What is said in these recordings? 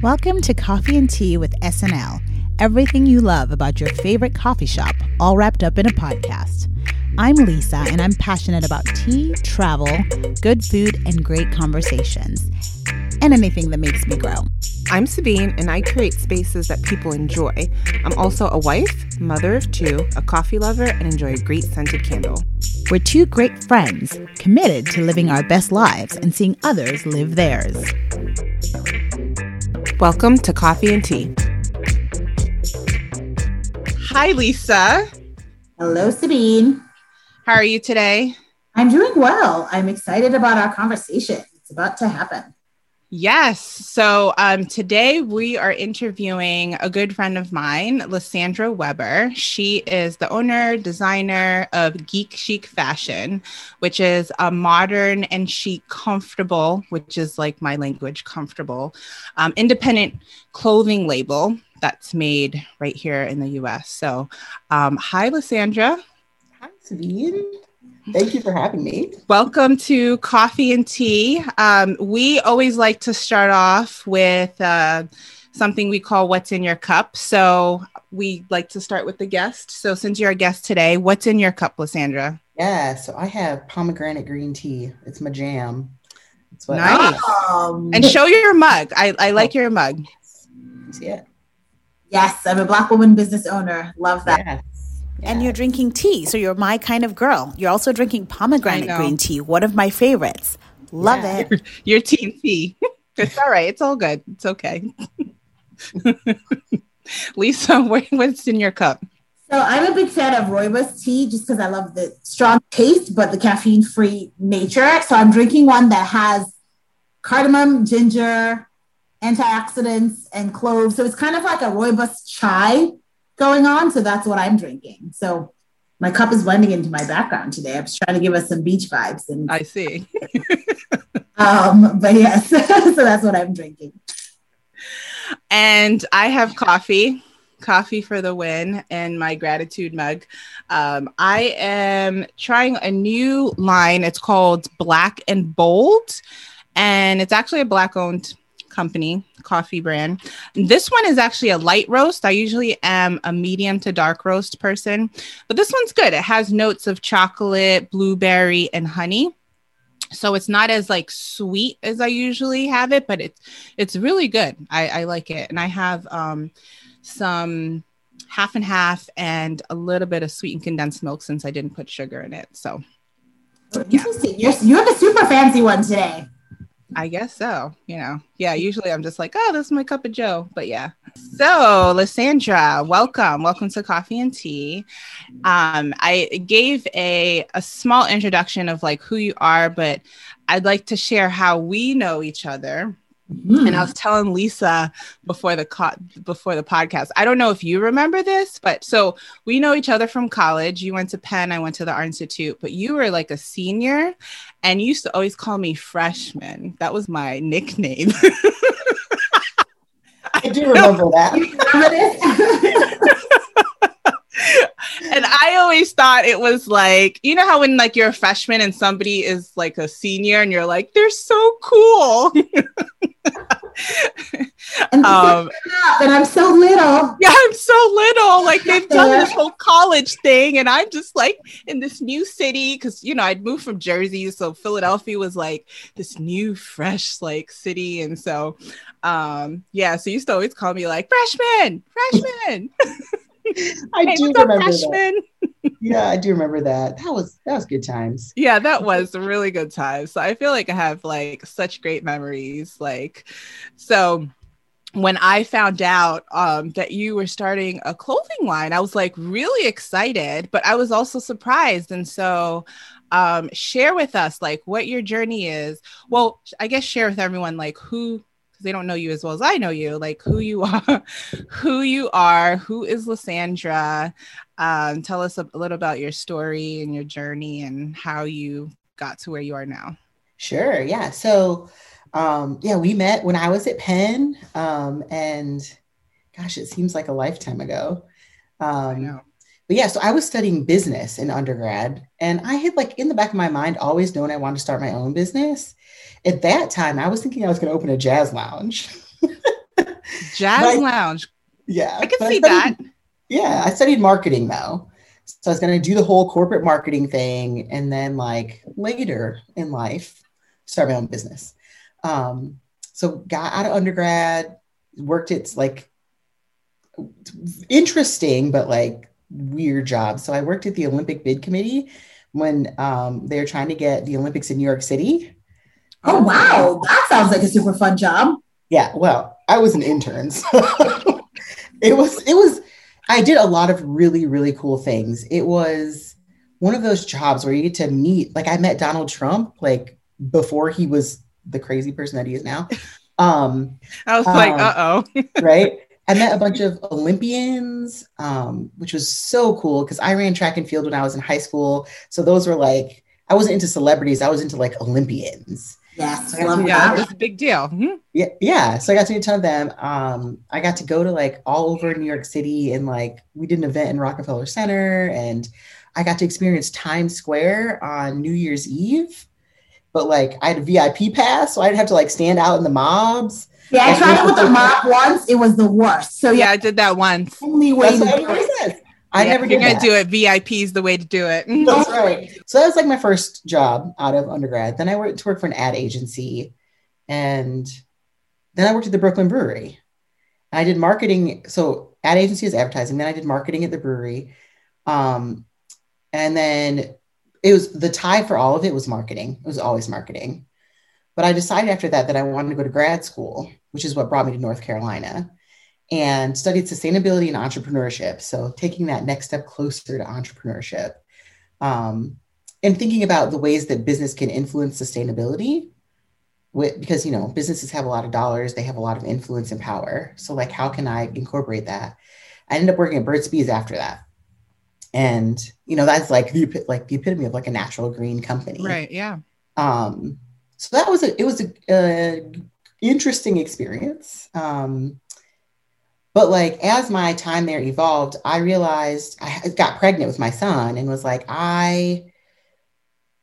Welcome to Coffee and Tea with SNL. Everything you love about your favorite coffee shop, all wrapped up in a podcast. I'm Lisa, and I'm passionate about tea, travel, good food, and great conversations, and anything that makes me grow. I'm Sabine, and I create spaces that people enjoy. I'm also a wife, mother of two, a coffee lover, and enjoy a great scented candle. We're two great friends committed to living our best lives and seeing others live theirs. Welcome to Coffee and Tea. Hi, Lisa. Hello, Sabine. How are you today? I'm doing well. I'm excited about our conversation. It's about to happen. Yes. So um, today we are interviewing a good friend of mine, Lysandra Weber. She is the owner, designer of Geek Chic Fashion, which is a modern and chic, comfortable, which is like my language, comfortable, um, independent clothing label that's made right here in the US. So, um, hi, Lysandra. Hi, Sabine. Thank you for having me. Welcome to Coffee and Tea. Um, we always like to start off with uh, something we call What's in Your Cup. So we like to start with the guest. So since you're a guest today, what's in your cup, Lysandra? Yeah, so I have pomegranate green tea. It's my jam. It's what nice. Um, and show your mug. I, I like your mug. See it? Yes, I'm a Black woman business owner. Love that. Yeah. And you're drinking tea, so you're my kind of girl. You're also drinking pomegranate green tea, one of my favorites. Love yeah. it. Your team tea. It's all right. It's all good. It's okay. Lisa, what's in your cup? So I'm a big fan of rooibos tea just because I love the strong taste, but the caffeine-free nature. So I'm drinking one that has cardamom, ginger, antioxidants, and cloves. So it's kind of like a rooibos chai going on. So that's what I'm drinking. So my cup is blending into my background today. I was trying to give us some beach vibes. And I see. um, but yes, so that's what I'm drinking. And I have coffee, coffee for the win, and my gratitude mug. Um, I am trying a new line. It's called Black and Bold, and it's actually a black owned company coffee brand. This one is actually a light roast. I usually am a medium to dark roast person, but this one's good. It has notes of chocolate, blueberry, and honey. So it's not as like sweet as I usually have it, but it's it's really good. I, I like it, and I have um, some half and half and a little bit of sweetened condensed milk since I didn't put sugar in it. So yeah. You're, you have a super fancy one today. I guess so. You know, yeah. Usually I'm just like, oh, this is my cup of Joe. But yeah. So, Lysandra, welcome. Welcome to Coffee and Tea. Um, I gave a a small introduction of like who you are, but I'd like to share how we know each other. Mm. And I was telling Lisa before the co- before the podcast. I don't know if you remember this, but so we know each other from college. You went to Penn, I went to the Art Institute, but you were like a senior and you used to always call me freshman. That was my nickname. I do remember that. and I always thought it was like, you know how when like you're a freshman and somebody is like a senior and you're like, they're so cool. and, um, and I'm so little. Yeah, I'm so little. Like they've done this whole college thing, and I'm just like in this new city because you know I'd moved from Jersey, so Philadelphia was like this new, fresh like city, and so um yeah, so you used to always call me like freshman, freshman. I hey, do remember that. yeah, I do remember that. That was that was good times. Yeah, that was really good times. So I feel like I have like such great memories. Like, so when I found out um, that you were starting a clothing line, I was like really excited, but I was also surprised. And so, um, share with us like what your journey is. Well, I guess share with everyone like who because they don't know you as well as I know you, like who you are, who you are, who is Lysandra. Um, tell us a, little about your story and your journey and how you got to where you are now. Sure. Yeah. So, um, yeah, we met when I was at Penn, um, and gosh, it seems like a lifetime ago. Um, I know. But yeah, so I was studying business in undergrad, and I had like in the back of my mind always known I wanted to start my own business at that time, I was thinking I was going to open a jazz lounge. Jazz lounge. Yeah. I can see I studied, that. Yeah. I studied marketing though. So I was going to do the whole corporate marketing thing. And then, like, later in life, start my own business. Um, so, got out of undergrad, worked at like interesting, but like weird jobs. So, I worked at the Olympic Bid Committee when um, they were trying to get the Olympics in New York City. Oh, wow. That sounds like a super fun job. Yeah. Well, I was an intern. So it was, it was, I did a lot of really, really cool things. It was one of those jobs where you get to meet, like I met Donald Trump, like before he was the crazy person that he is now. Um, I was like, uh oh. right. I met a bunch of Olympians, um, which was so cool because I ran track and field when I was in high school. So those were like, I wasn't into celebrities, I was into like Olympians. Yes, I got to- Yeah, it was a big deal. Mhm. Yeah, yeah. So I got to meet a ton of them. Um, I got to go to like all over New York City and like we did an event in Rockefeller Center and I got to experience Times Square on New Year's Eve. But like I had a VIP pass, so I didn't have to like stand out in the mobs. Yeah, I tried it with the mob once. It was the worst. So Yeah, yeah, I did that once. only way That's to what everybody says. I Yeah, never if you're did gonna that. do it. VIP is the way to do it. That's right. So that was like my first job out of undergrad. Then I went to work for an ad agency, and then I worked at the Brooklyn Brewery. I did marketing. So ad agency is advertising. Then I did marketing at the brewery, um, and then it was the tie for all of it was marketing. It was always marketing. But I decided after that that I wanted to go to grad school, which is what brought me to North Carolina, and studied sustainability and entrepreneurship. So taking that next step closer to entrepreneurship um, and thinking about the ways that business can influence sustainability with, because you know businesses have a lot of dollars they have a lot of influence and power so like how can i incorporate that i ended up working at burt's bees after that and you know that's like the like the epitome of like a natural green company Right. Yeah. um so that was a it was a, a interesting experience um but like as my time there evolved i realized i got pregnant with my son and was like i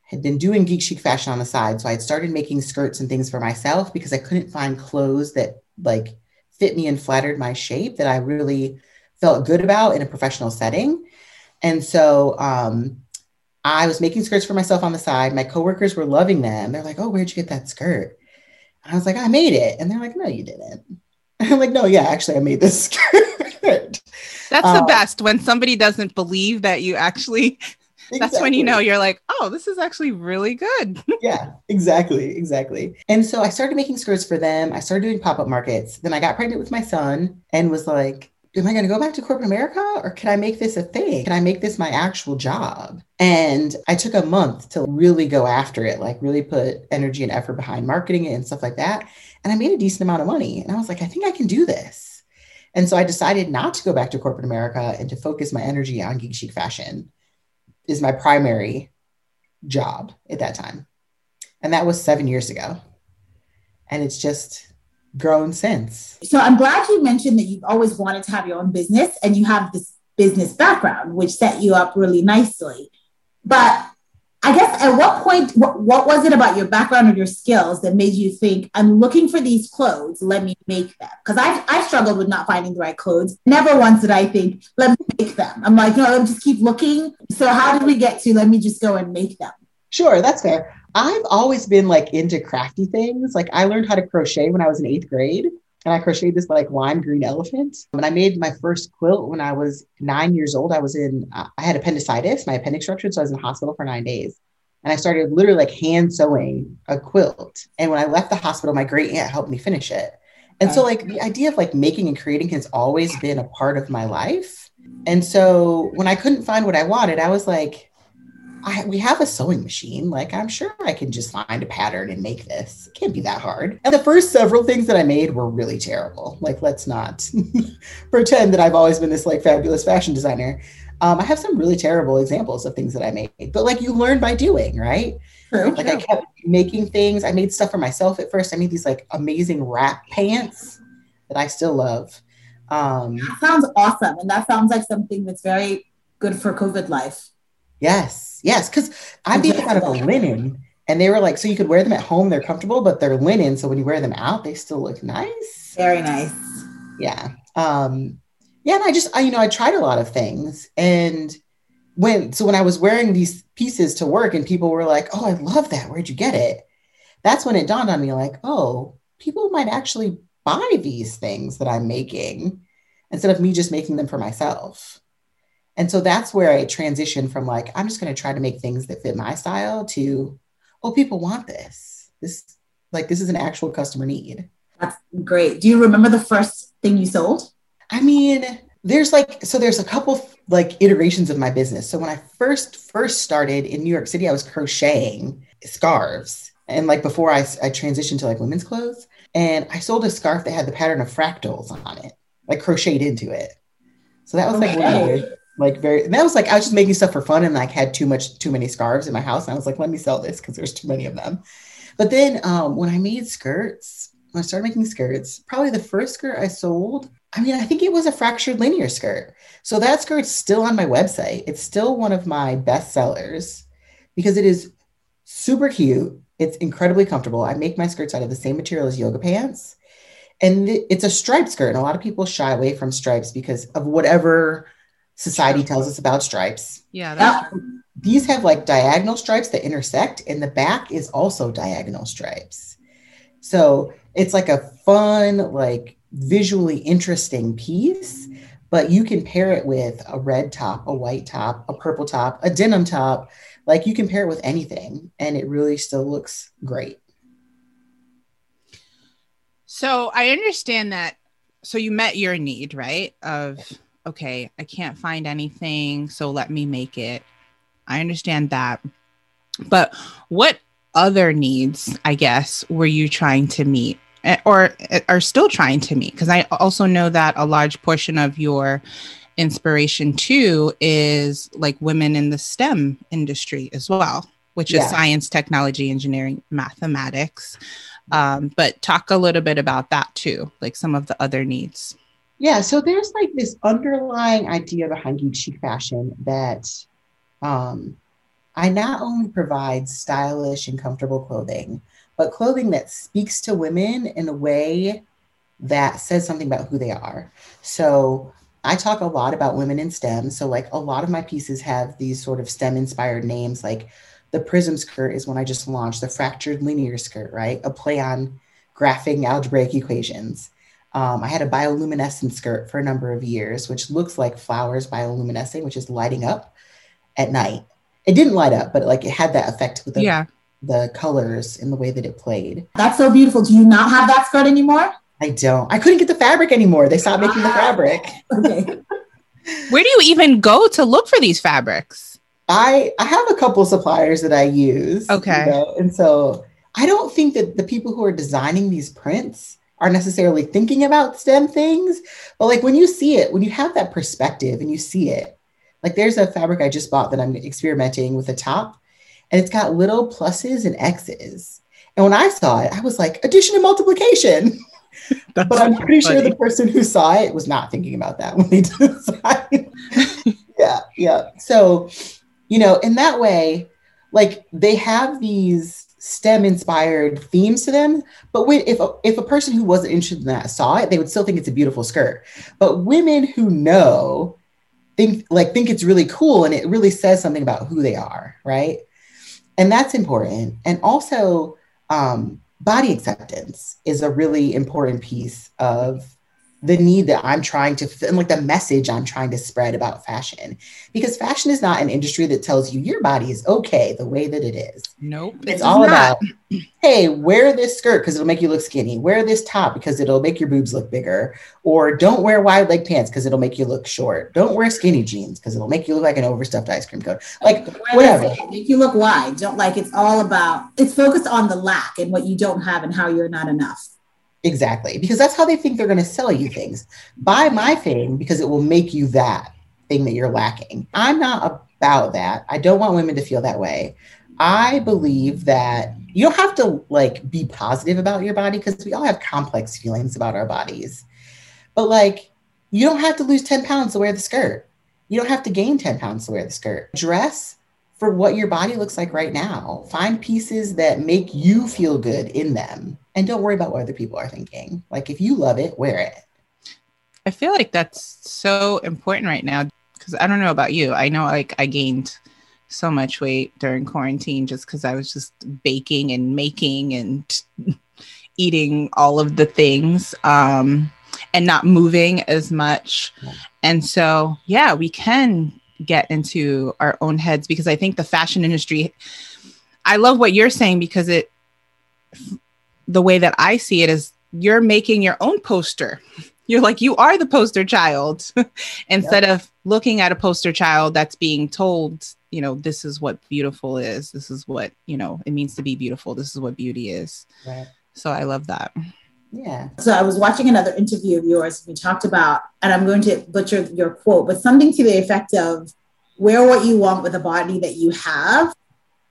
had been doing geek chic fashion on the side so i had started making skirts and things for myself because i couldn't find clothes that like fit me and flattered my shape that i really felt good about in a professional setting and so um I was making skirts for myself on the side. My coworkers were loving them. They're like, "Oh, where'd you get that skirt?" And I was like, "I made it." And they're like, "No, you didn't." I'm like, "No, yeah, actually, I made this skirt." That's the Um, best when somebody doesn't believe that you actually. That's when you know you're like, oh, this is actually really good. yeah, exactly, exactly. And so I started making skirts for them. I started doing pop up markets. Then I got pregnant with my son and was like, am I going to go back to corporate America or can I make this a thing? Can I make this my actual job? And I took a month to really go after it, like really put energy and effort behind marketing it and stuff like that. And I made a decent amount of money. And I was like, I think I can do this. And so I decided not to go back to corporate America and to focus my energy on geek chic fashion is my primary job at that time. And that was seven years ago. And it's just grown since. So I'm glad you mentioned that you've always wanted to have your own business and you have this business background, which set you up really nicely. But I guess at what point, what, what was it about your background or your skills that made you think, I'm looking for these clothes, let me make them? Because I've, I've struggled with not finding the right clothes. Never once did I think, let me make them. I'm like, no, let me just keep looking. So how did we get to, let me just go and make them? Sure, that's fair. I've always been like into crafty things. Like I learned how to crochet when I was in eighth grade. And I crocheted this like lime green elephant. When I made my first quilt when I was nine years old, I was in, uh, I had appendicitis, my appendix ruptured. So I was in the hospital for nine days. And I started literally like hand sewing a quilt. And when I left the hospital, my great aunt helped me finish it. And so, like, the idea of like making and creating has always been a part of my life. And so, when I couldn't find what I wanted, I was like, I, we have a sewing machine. Like, I'm sure I can just find a pattern and make this. It can't be that hard. And the first several things that I made were really terrible. Like, let's not pretend that I've always been this like fabulous fashion designer. Um, I have some really terrible examples of things that I made, but like you learn by doing, right? True. Like I kept making things. I made stuff for myself at first. I made these like amazing wrap pants that I still love. Um, That sounds awesome. And that sounds like something that's very good for COVID life. Yes, yes, because I them out of a linen, and they were like, so you could wear them at home. They're comfortable, but they're linen, so when you wear them out, they still look nice. Very nice. Yeah. Um, yeah. And I just, I, you know, I tried a lot of things. And when, so when I was wearing these pieces to work and people were like, oh, I love that. Where'd you get it? That's when it dawned on me like, oh, people might actually buy these things that I'm making instead of me just making them for myself. And so that's where I transitioned from like, I'm just going to try to make things that fit my style to, oh, people want this. This, like, this is an actual customer need. That's great. Do you remember the first thing you sold? I mean, there's like, so there's a couple like iterations of my business. So when I first, first started in New York City, I was crocheting scarves. And like before I, I transitioned to like women's clothes and I sold a scarf that had the pattern of fractals on it, like crocheted into it. So that was like okay. one like very and that was like I was just making stuff for fun and like had too much too many scarves in my house and I was like let me sell this because there's too many of them. But then um, when I made skirts, when I started making skirts, probably the first skirt I sold, I mean I think it was a fractured linear skirt. So that skirt's still on my website. It's still one of my best sellers because it is super cute. It's incredibly comfortable. I make my skirts out of the same material as yoga pants. And it's a striped skirt. And a lot of people shy away from stripes because of whatever society tells us about stripes. Yeah. That's These have like diagonal stripes that intersect, and the back is also diagonal stripes. So it's like a fun, like visually interesting piece, but you can pair it with a red top, a white top, a purple top, a denim top. Like you can pair it with anything, and it really still looks great. So I understand that. So you met your need, right? Of okay, I can't find anything, so let me make it. I understand that. But what other needs, I guess, were you trying to meet eh, or eh, are still trying to meet? Because I also know that a large portion of your inspiration too is like women in the STEM industry as well, which yeah. is science, technology, engineering, mathematics. Um, but talk a little bit about that too, like some of the other needs. Yeah, so there's like this underlying idea behind chic fashion that um, I not only provide stylish and comfortable clothing, but clothing that speaks to women in a way that says something about who they are. So I talk a lot about women in STEM. So, like, a lot of my pieces have these sort of STEM inspired names, like the prism skirt is one I just launched, the fractured linear skirt, right? A play on graphing algebraic equations. Um, I had a bioluminescent skirt for a number of years, which looks like flowers bioluminescing, which is lighting up at night. It didn't light up, but like it had that effect with the, yeah. the colors and the way that it played. That's so beautiful. Do you not have that skirt anymore? I don't. I couldn't get the fabric anymore. They stopped making the fabric. okay. Where do you even go to look for these fabrics? I I have a couple suppliers that I use. Okay. You know, and so I don't think that the people who are designing these prints are necessarily thinking about STEM things. But like when you see it, when you have that perspective and you see it, like there's a fabric I just bought that I'm experimenting with a top, and it's got little pluses and X's. And when I saw it, I was like, addition and multiplication. but I'm pretty funny. sure the person who saw it was not thinking about that when they designed. yeah, yeah. So, you know, in that way, like they have these STEM inspired themes to them. But when, if, a, if a person who wasn't interested in that saw it, they would still think it's a beautiful skirt. But women who know think like think it's really cool and it really says something about who they are, right? And that's important. And also, um, body acceptance is a really important piece of the need that I'm trying to and like the message I'm trying to spread about fashion. Because fashion is not an industry that tells you your body is okay the way that it is. Nope. It's, it's all not. about, hey, wear this skirt because it'll make you look skinny. Wear this top because it'll make your boobs look bigger. Or don't wear wide leg pants because it'll make you look short. Don't wear skinny jeans because it'll make you look like an overstuffed ice cream cone. Like whatever. Make you look wide. Don't like it's all about it's focused on the lack and what you don't have and how you're not enough. Exactly. Because that's how they think they're going to sell you things. Buy my thing because it will make you that thing that you're lacking. I'm not about that. I don't want women to feel that way. I believe that you don't have to like be positive about your body because we all have complex feelings about our bodies. But like, you don't have to lose 10 pounds to wear the skirt. You don't have to gain 10 pounds to wear the skirt. Dress for what your body looks like right now. Find pieces that make you feel good in them and don't worry about what other people are thinking. Like if you love it, wear it. I feel like that's so important right now because I don't know about you. I know like I gained so much weight during quarantine just because I was just baking and making and eating all of the things um, and not moving as much. And so, yeah, we can get into our own heads because I think the fashion industry, I love what you're saying because it, the way that I see it is you're making your own poster. You're like, you are the poster child instead yep. of looking at a poster child that's being told, you know, this is what beautiful is. This is what, you know, it means to be beautiful. This is what beauty is. Right. So I love that. Yeah. So I was watching another interview of yours. We talked about, and I'm going to butcher your quote, but something to the effect of wear what you want with the body that you have.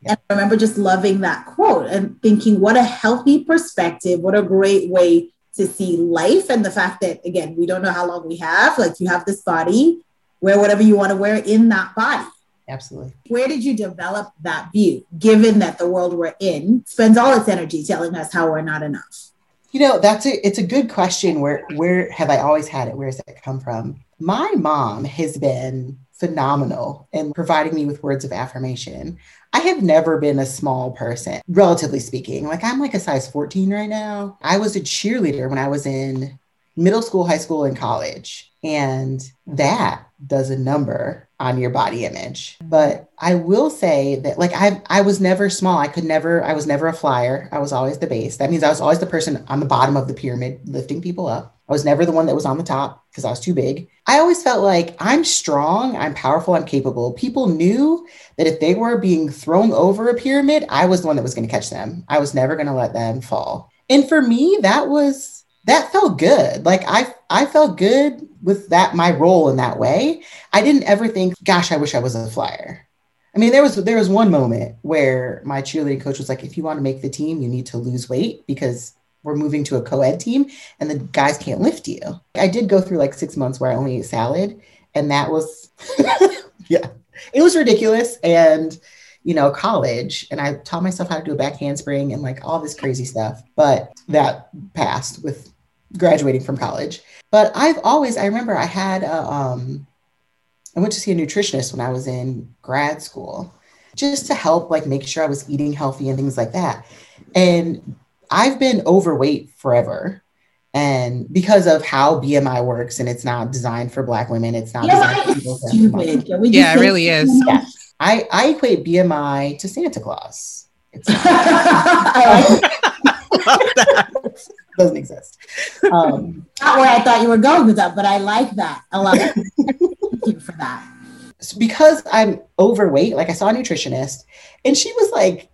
And I remember just loving that quote and thinking, what a healthy perspective, what a great way to see life. And the fact that, again, we don't know how long we have. Like you have this body, wear whatever you want to wear in that body. Absolutely. Where did you develop that view, given that the world we're in spends all its energy telling us how we're not enough? You know, that's a it's a good question. Where where have I always had it? Where does that come from? My mom has been phenomenal in providing me with words of affirmation. I have never been a small person, relatively speaking. Like I'm like a size 14 right now. I was a cheerleader when I was in middle school, high school, and college. And that does a number on your body image. But I will say that like I I was never small. I could never I was never a flyer. I was always the base. That means I was always the person on the bottom of the pyramid lifting people up. I was never the one that was on the top because I was too big. I always felt like I'm strong, I'm powerful, I'm capable. People knew that if they were being thrown over a pyramid, I was the one that was going to catch them. I was never going to let them fall. And for me, that was that felt good. Like I I felt good with that my role in that way. I didn't ever think, gosh, I wish I was a flyer. I mean, there was there was one moment where my cheerleading coach was like, if you want to make the team, you need to lose weight because we're moving to a co-ed team and the guys can't lift you. I did go through like six months where I only ate salad, and that was yeah, it was ridiculous. And you know, college and I taught myself how to do a back handspring and like all this crazy stuff. But that passed with graduating from college. But I've always, I remember I had, a, um, I went to see a nutritionist when I was in grad school just to help like make sure I was eating healthy and things like that. And I've been overweight forever. And because of how BMI works and it's not designed for black women, it's not yeah, designed for stupid. Yeah, it really is. Yeah. I, I equate BMI to Santa Claus. It's doesn't exist. Um, Not where I thought you were going with that, but I like that a lot. Thank you for that. Because I'm overweight, like I saw a nutritionist, and she was like,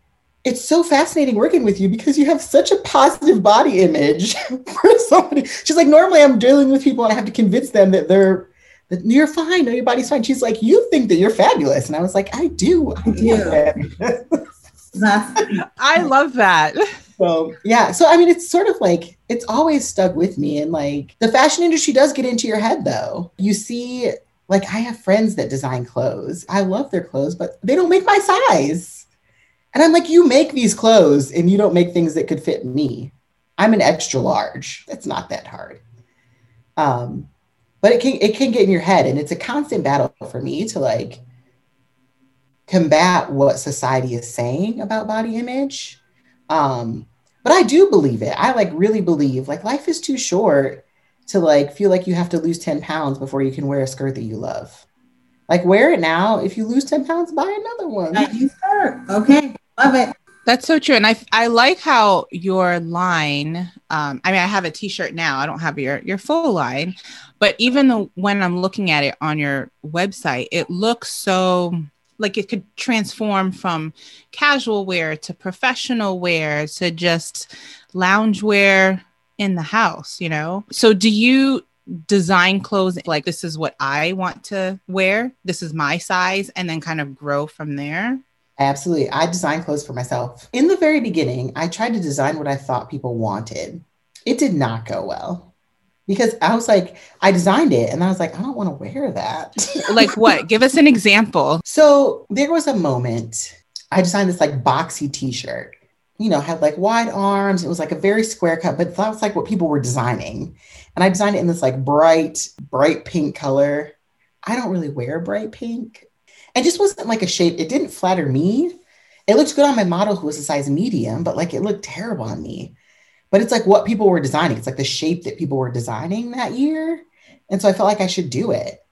it's so fascinating working with you because you have such a positive body image for somebody. She's like, normally I'm dealing with people and I have to convince them that they're that you're fine, no, your body's fine. She's like, you think that you're fabulous. And I was like, I do. I do. I love that so yeah so i mean it's sort of like it's always stuck with me and like the fashion industry does get into your head though you see like i have friends that design clothes i love their clothes but they don't make my size and i'm like you make these clothes and you don't make things that could fit me i'm an extra large that's not that hard um but it can it can get in your head and it's a constant battle for me to like combat what society is saying about body image um but I do believe it. I like really believe like life is too short to like feel like you have to lose 10 pounds before you can wear a skirt that you love. Like wear it now. If you lose 10 pounds, buy another one. Okay. Love it. That's so true. And I I like how your line, um, I mean, I have a t-shirt now. I don't have your your full line, but even though when I'm looking at it on your website, it looks so like it could transform from casual wear to professional wear to just lounge wear in the house, you know? So do you design clothes like this is what I want to wear, this is my size, and then kind of grow from there? Absolutely. I design clothes for myself. In the very beginning, I tried to design what I thought people wanted. It did not go well because I was like, I designed it and I was like, I don't want to wear that. like what? Give us an example. So there was a moment I designed this like boxy t shirt you know, had like wide arms. It was like a very square cut, but that was like what people were designing. And I designed it in this like bright, bright pink color. I don't really wear bright pink. It just wasn't like a shape. It didn't flatter me. It looked good on my model who was a size medium, but like it looked terrible on me. But it's like what people were designing. It's like the shape that people were designing that year. And so I felt like I should do it.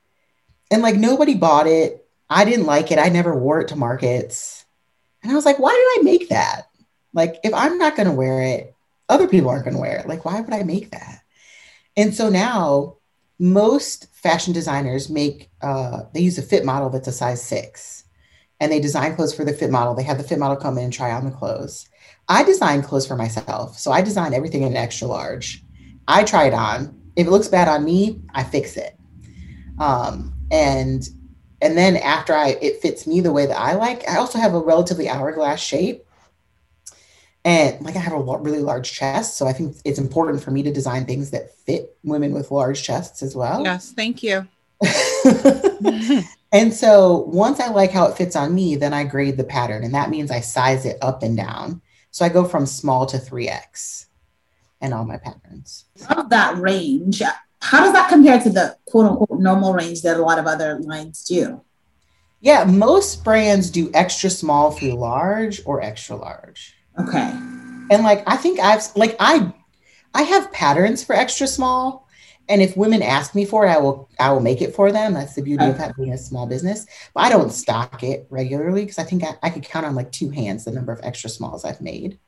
And like nobody bought it. I didn't like it. I never wore it to markets. And I was like, why did I make that? Like, if I'm not going to wear it, other people aren't going to wear it. Like, why would I make that? And so now, most fashion designers make, uh, they use a fit model that's a size six and they design clothes for the fit model. They have the fit model come in and try on the clothes. I design clothes for myself. So I design everything in an extra large. I try it on. If it looks bad on me, I fix it. Um, and and then after I it fits me the way that I like, I also have a relatively hourglass shape and like I have a really large chest, so I think it's important for me to design things that fit women with large chests as well. Yes, thank you. and so once I like how it fits on me, then I grade the pattern, and that means I size it up and down. So I go from small to 3x and all my patterns. Love that range. How does that compare to the quote unquote normal range that a lot of other lines do? Yeah, most brands do extra small through large or extra large. Okay. And like I think I've like I I have patterns for extra small. And if women ask me for it, I will I will make it for them. That's the beauty okay. of having a small business. But I don't stock it regularly because I think I, I could count on like two hands the number of extra smalls I've made.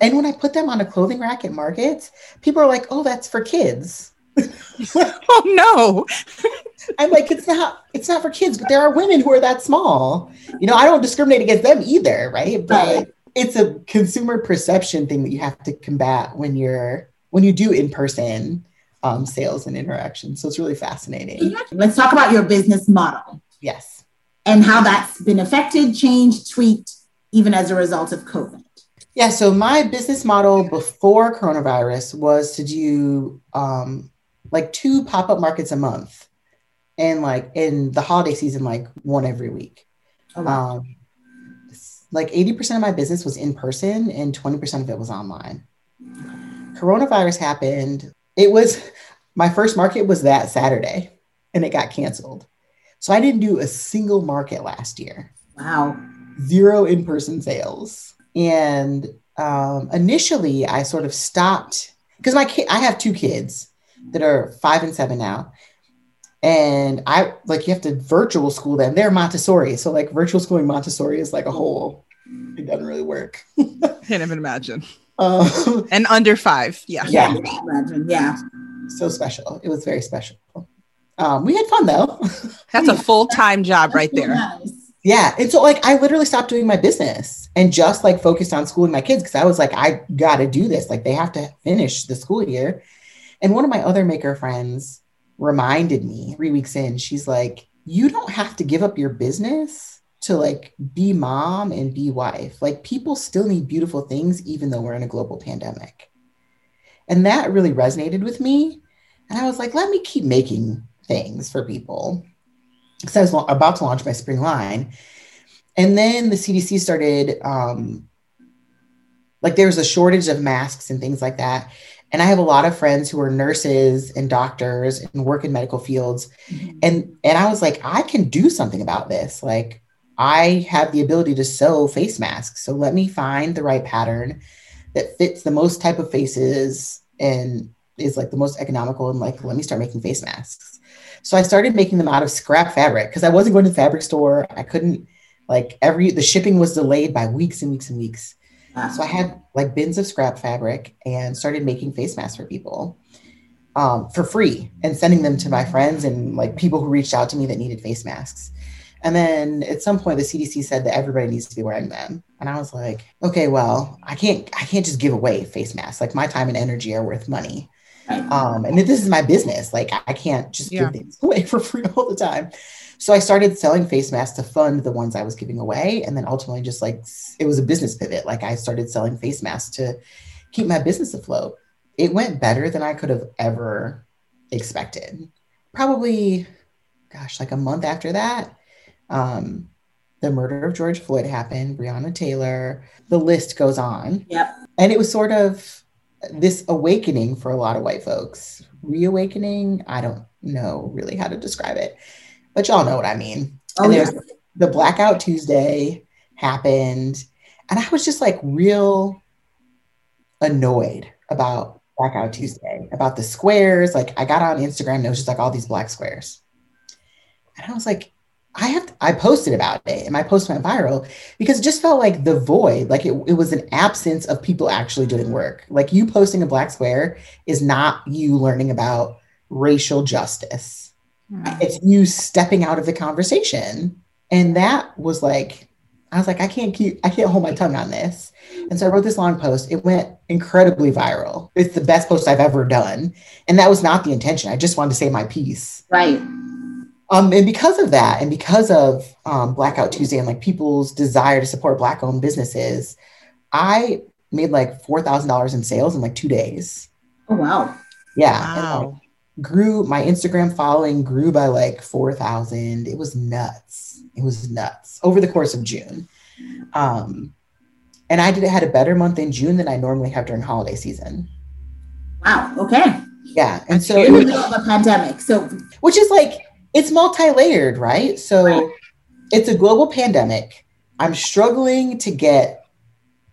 And when I put them on a clothing rack at markets, people are like, oh, that's for kids. oh no. I'm like, it's not, it's not for kids, but there are women who are that small. You know, I don't discriminate against them either, right? But right it's a consumer perception thing that you have to combat when you're when you do in person um, sales and interaction. So it's really fascinating. Let's talk about your business model. Yes. And how that's been affected, changed, tweaked, even as a result of COVID. Yeah. So my business model before coronavirus was to do um, like two pop up markets a month, and like in the holiday season, like one every week. Oh, wow. um, like 80% of my business was in person and 20% of it was online. Coronavirus happened. It was my first market was that Saturday and it got canceled. So I didn't do a single market last year. Wow. Zero in person sales. And um, initially, I sort of stopped because my kid, I have two kids that are five and seven now and I like you have to virtual school them. They're Montessori, so like virtual schooling Montessori is like a whole. It doesn't really work. Can't even imagine. Um, and under five, yeah, yeah, imagine, yeah. So special. It was very special. Um, we had fun though. That's a full time job right there. Yeah, and so like I literally stopped doing my business and just like focused on schooling my kids because I was like, I got to do this. Like they have to finish the school year. And one of my other maker friends reminded me three weeks in, she's like, you don't have to give up your business to like be mom and be wife. Like people still need beautiful things, even though we're in a global pandemic. And that really resonated with me. And I was like, let me keep making things for people. Because I was about to launch my spring line. And then the CDC started, um, like, there was a shortage of masks and things like that. And I have a lot of friends who are nurses and doctors and work in medical fields. Mm-hmm. And and I was like, I can do something about this. Like I have the ability to sew face masks. So let me find the right pattern that fits the most type of faces and is like the most economical and like let me start making face masks. So I started making them out of scrap fabric because I wasn't going to the fabric store. I couldn't like every the shipping was delayed by weeks and weeks and weeks. So I had like bins of scrap fabric and started making face masks for people um, for free and sending them to my friends and like people who reached out to me that needed face masks. And then at some point, the CDC said that everybody needs to be wearing them, and I was like, okay, well, I can't, I can't just give away face masks. Like my time and energy are worth money, um, and this is my business. Like I can't just yeah. give things away for free all the time. So I started selling face masks to fund the ones I was giving away. And then ultimately, just like it was a business pivot. Like I started selling face masks to keep my business afloat. It went better than I could have ever expected. Probably, gosh, like a month after that, um, the murder of George Floyd happened, Breonna Taylor, the list goes on. Yep. And it was sort of this awakening for a lot of white folks. Reawakening, I don't know really how to describe it, but y'all know what I mean. Oh, and yeah. there's the Blackout Tuesday happened, and I was just like real annoyed about Blackout Tuesday, about the squares. Like I got on Instagram and it was just like all these black squares. And I was like, I have, I posted about it and my post went viral because it just felt like the void, like it, it was an absence of people actually doing work. Like you posting a black square is not you learning about racial justice. It's you stepping out of the conversation. And that was like, I was like, I can't keep, I can't hold my tongue on this. And so I wrote this long post. It went incredibly viral. It's the best post I've ever done. And that was not the intention. I just wanted to say my piece. Right. Um, and because of that, and because of um, Blackout Tuesday and like people's desire to support Black owned businesses, I made like $4,000 in sales in like two days. Oh wow. Yeah. and, like, Wow. Grew my Instagram following grew by like 4,000. It was nuts. It was nuts over the course of June. Um, and I did it had a better month in June than I normally have during holiday season. Wow. Okay. Yeah. And so, In the middle of a pandemic. So which is like, it's multi layered, right? So Right. it's a global pandemic. I'm struggling to get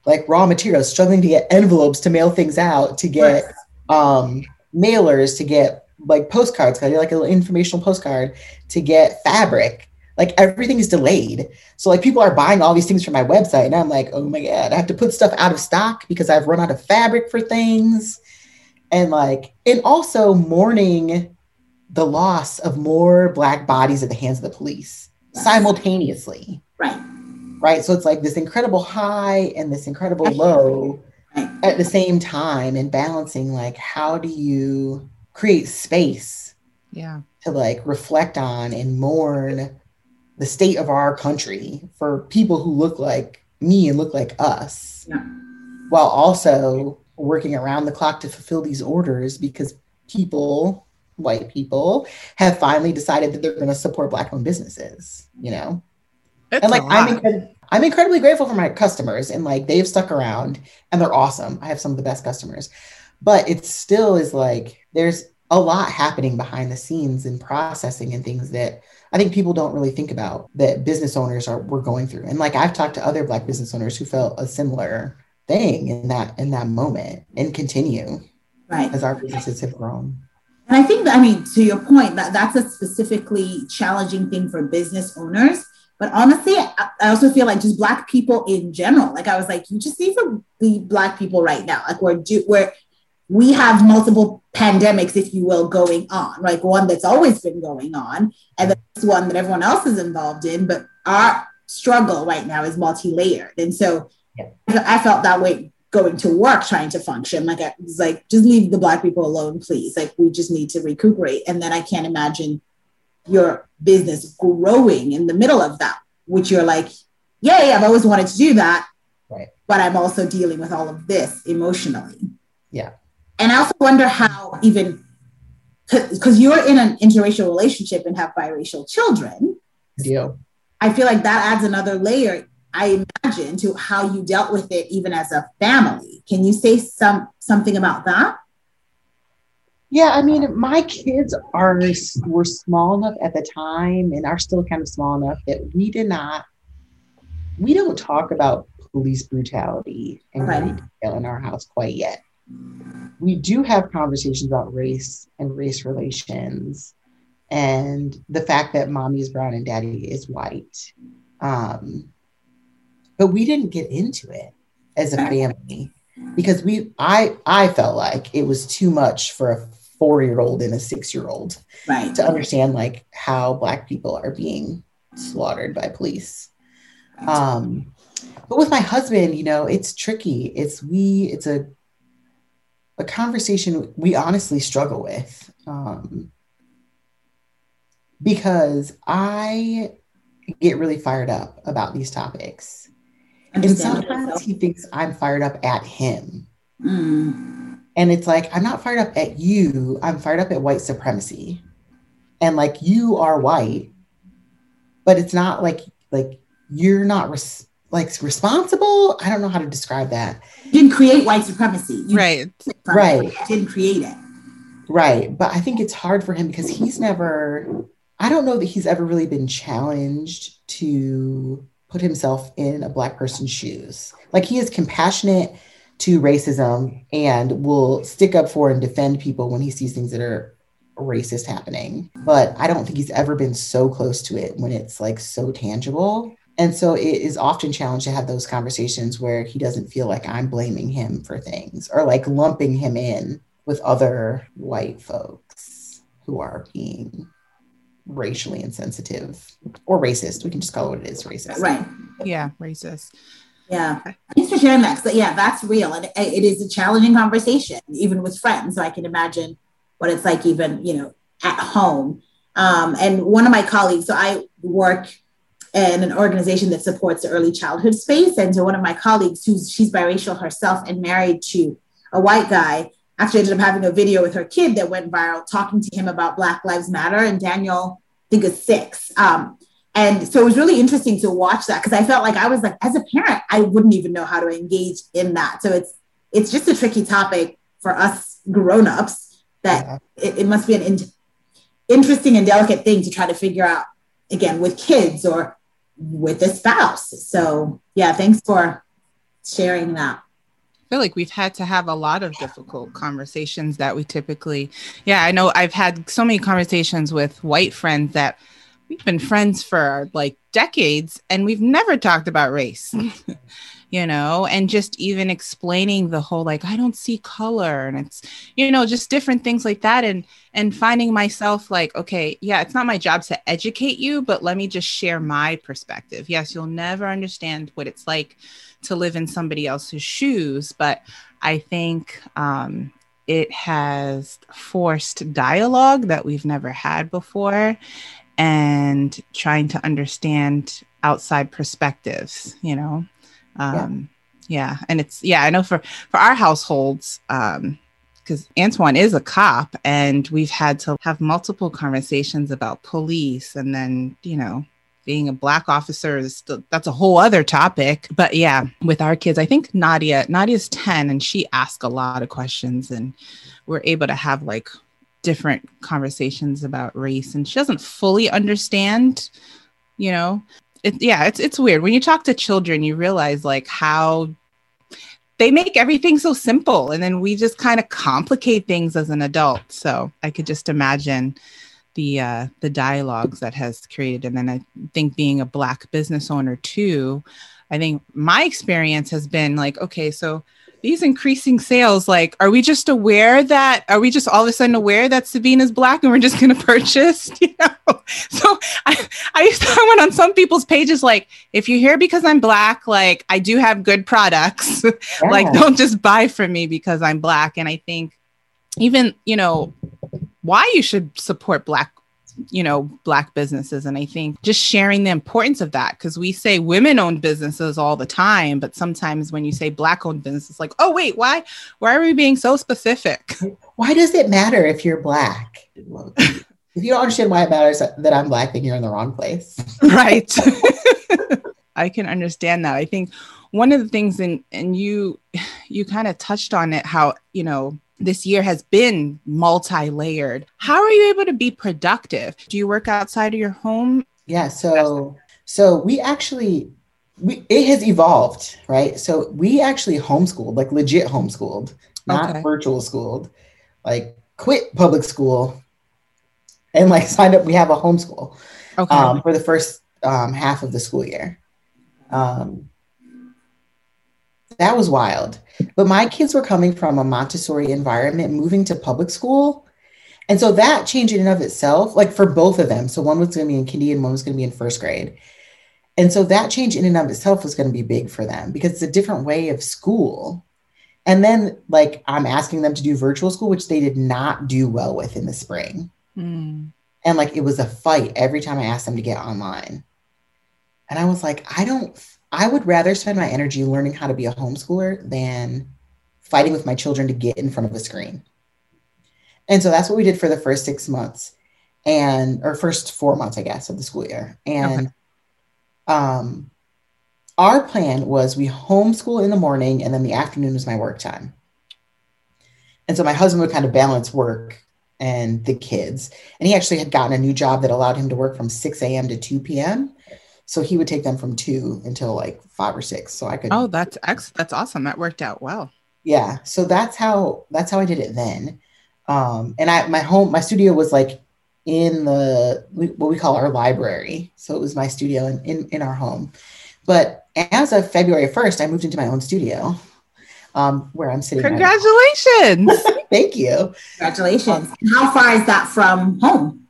like raw materials, struggling to get envelopes to mail things out, to get um, mailers, to get like postcards, because I did like an informational postcard, to get fabric. Like everything is delayed. So like people are buying all these things from my website, and I'm like, oh my god, I have to put stuff out of stock because I've run out of fabric for things, and like, and also mourning the loss of more black bodies at the hands of the police simultaneously right. right? So it's like this incredible high and this incredible low Right. at the same time, and balancing like how do you create space Yeah. to like reflect on and mourn the state of our country for people who look like me and look like us, Yeah. while also working around the clock to fulfill these orders because people, white people, have finally decided that they're going to support black owned businesses, you know? It's and like I'm incred- I'm incredibly grateful for my customers and like they've stuck around and they're awesome. I have some of the best customers. But it still is like there's a lot happening behind the scenes and processing and things that I think people don't really think about that business owners are were going through. And like I've talked to other black business owners who felt a similar thing in that in that moment and continue Right. as our businesses have grown. And I think that, I mean, to your point, that that's a specifically challenging thing for business owners. But honestly, I, also feel like just Black people in general. Like I was like, you just need to be Black people right now. Like we're do, we're we have multiple pandemics, if you will, going on. Like one that's always been going on, and then this one that everyone else is involved in. But our struggle right now is multi-layered, and so Yeah. I felt that way going to work trying to function like i was like just leave the black people alone please like we just need to recuperate and then i can't imagine your business growing in the middle of that which you're like yeah yeah i've always wanted to do that Right. but i'm also dealing with all of this emotionally Yeah. And i also wonder how even because you're in an interracial relationship and have biracial children Deal. I feel like that adds another layer, I imagine, to how you dealt with it even as a family. Can you say some something about that? Yeah, I mean, my kids are were small enough at the time and are still kind of small enough that we did not we don't talk about police brutality in Right. detail in our house quite yet. We do have conversations about race and race relations and the fact that mommy is brown and daddy is white. Um, but we didn't get into it as a family because we I I felt like it was too much for a four year old and a six year old Right. to understand like how black people are being slaughtered by police. Um, but with my husband, you know, it's tricky. It's we it's a a conversation we honestly struggle with. Um, because I get really fired up about these topics. And sometimes he thinks I'm fired up at him. Mm, And it's like, I'm not fired up at you. I'm fired up at white supremacy. And like, you are white, but it's not like, like, you're not res- like responsible. I don't know how to describe that. You didn't create white supremacy. You right. Right. Didn't create it. Right. But I think it's hard for him because he's never, I don't know that he's ever really been challenged to put himself in a Black person's shoes. Like he is compassionate to racism and will stick up for and defend people when he sees things that are racist happening. But I don't think he's ever been so close to it when it's like so tangible. And so it is often challenged to have those conversations where he doesn't feel like I'm blaming him for things or like lumping him in with other white folks who are being racially insensitive or racist. We can just call it what it is racist. Right. Yeah, racist. Yeah. Thanks for sharing that. So, yeah, that's real. And it is a challenging conversation, even with friends. So I can imagine what it's like, even, you know, at home. Um, and one of my colleagues, so I work in an organization that supports the early childhood space. And so one of my colleagues, who's she's biracial herself and married to a white guy, actually ended up having a video with her kid that went viral talking to him about Black Lives Matter. And Daniel, I think is six. Um, and so it was really interesting to watch that because I felt like I was like, as a parent, I wouldn't even know how to engage in that. So it's it's just a tricky topic for us grown-ups that yeah. it, it, must be an in- interesting and delicate thing to try to figure out again with kids or with a spouse. So yeah, thanks for sharing that. I feel like we've had to have a lot of difficult conversations that we typically, yeah, I know I've had so many conversations with white friends that we've been friends for like decades and we've never talked about race you know and just even explaining the whole like i don't see color and it's you know just different things like that and and finding myself like okay yeah it's not my job to educate you but let me just share my perspective. Yes you'll never understand what it's like to live in somebody else's shoes but i think um it has forced dialogue that we've never had before and trying to understand outside perspectives you know um yeah. yeah. and it's yeah i know for for our households um because Antoine is a cop, and we've had to have multiple conversations about police, and then you know, being a black officer is still, that's a whole other topic. But yeah, with our kids, I think Nadia Nadia's ten, and she asks a lot of questions, and we're able to have like different conversations about race and she doesn't fully understand you know it, yeah it's it's weird. When you talk to children you realize like how they make everything so simple and then we just kind of complicate things as an adult. So i could just imagine the uh the dialogues that has created and then i think being a black business owner too i think my experience has been like okay so these increasing sales, like, are we just aware that, are we just all of a sudden aware that Sabina's black and we're just going to purchase, you know? So I, I used to, I went on some people's pages, like, if you're here because I'm black, like, I do have good products. Yeah. like, don't just buy from me because I'm black. And I think even, you know, why you should support black you know black businesses. And i think just sharing the importance of that because we say women owned businesses all the time but sometimes when you say black owned business it's like oh wait why why are we being so specific? Why does it matter if you're black? If you don't understand why it matters that i'm black then you're in the wrong place. Right. I can understand that. I think one of the things and and you you kind of touched on it how you know this year has been multi-layered. How are you able to be productive? Do you work outside of your home? Yeah, so so we actually we it has evolved, right? So we actually homeschooled, like legit homeschooled, not okay. virtual schooled. Like quit public school and like signed up. We have a homeschool okay. um, for the first um, half of the school year. Um, that was wild. But my kids were coming from a Montessori environment, moving to public school. And so that change in and of itself, like for both of them, so one was going to be in kindy and one was going to be in first grade. And so that change in and of itself was going to be big for them because it's a different way of school. And then, like, I'm asking them to do virtual school, which they did not do well with in the spring. Mm. And like, it was a fight every time I asked them to get online. And I was like, I don't I would rather spend my energy learning how to be a homeschooler than fighting with my children to get in front of a screen. And so that's what we did for the first six months and or first four months, I guess, of the school year. And okay. um our plan was we homeschool in the morning and then the afternoon was my work time. And so my husband would kind of balance work and the kids. And he actually had gotten a new job that allowed him to work from 6 a.m. to 2 p.m. So he would take them from two until like five or six. So I could. Oh, that's ex- that's awesome. That worked out well. Yeah. So that's how that's how I did it then. Um, and I my home my studio was like in the what we call our library. So it was my studio in in, in our home. But as of February 1st, I moved into my own studio. Um, where I'm sitting. Congratulations. Thank you. Congratulations. How far is that from home?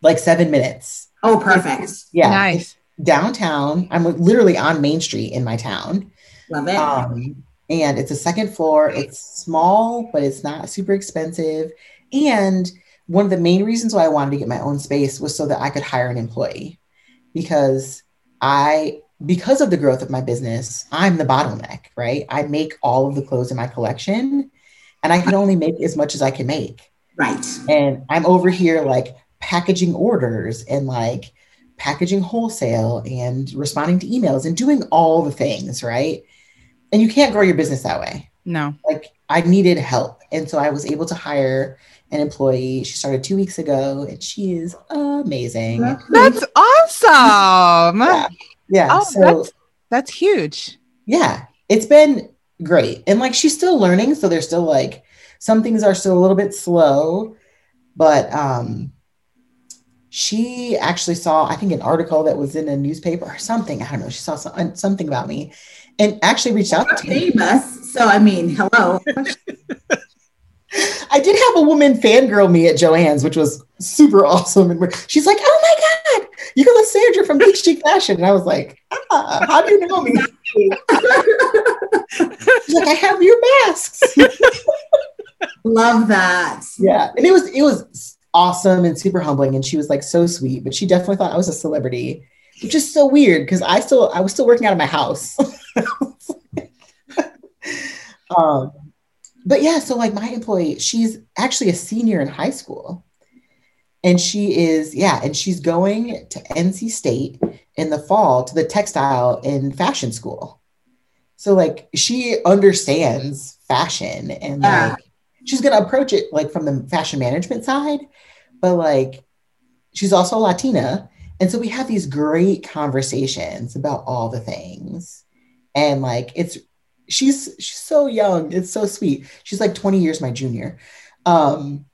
Like seven minutes. Oh, perfect. Yeah. Nice. Downtown. I'm literally on Main Street in my town. Love it. Um, and it's a second floor. It's small, but it's not super expensive. And one of the main reasons why I wanted to get my own space was so that I could hire an employee because I because of the growth of my business, I'm the bottleneck, right? I make all of the clothes in my collection and I can only make as much as I can make. Right. And I'm over here like packaging orders and like packaging wholesale and responding to emails and doing all the things, right? And you can't grow your business that way. No. Like I needed help. And so I was able to hire an employee. She started two weeks ago and she is amazing. That's awesome. Yeah. yeah. Oh, so that's, that's huge. yeah, it's been great. And like she's still learning. So there's still like some things are still a little bit slow, but um she actually saw, I think, an article that was in a newspaper or something. I don't know. She saw some, something about me and actually reached out to me. Famous. So I mean, hello. I did have a woman fangirl me at Joanne's, which was super awesome. And she's like, "Oh my god, you're Lysandra from Geek Chic Fashion," and I was like, ah, "How do you know me?" she's like, "I have your masks." Love that. yeah, and it was it was awesome and super humbling, and she was like so sweet. But she definitely thought I was a celebrity, which is so weird because I still I was still working out of my house. um, but yeah, so like my employee, she's actually a senior in high school. And she is, yeah, and she's going to NC State in the fall to the textile and fashion school. So like she understands fashion and like she's gonna approach it like from the fashion management side, but like she's also Latina. And so we have these great conversations about all the things. And like it's she's she's so young. It's so sweet. She's like 20 years my junior. Um,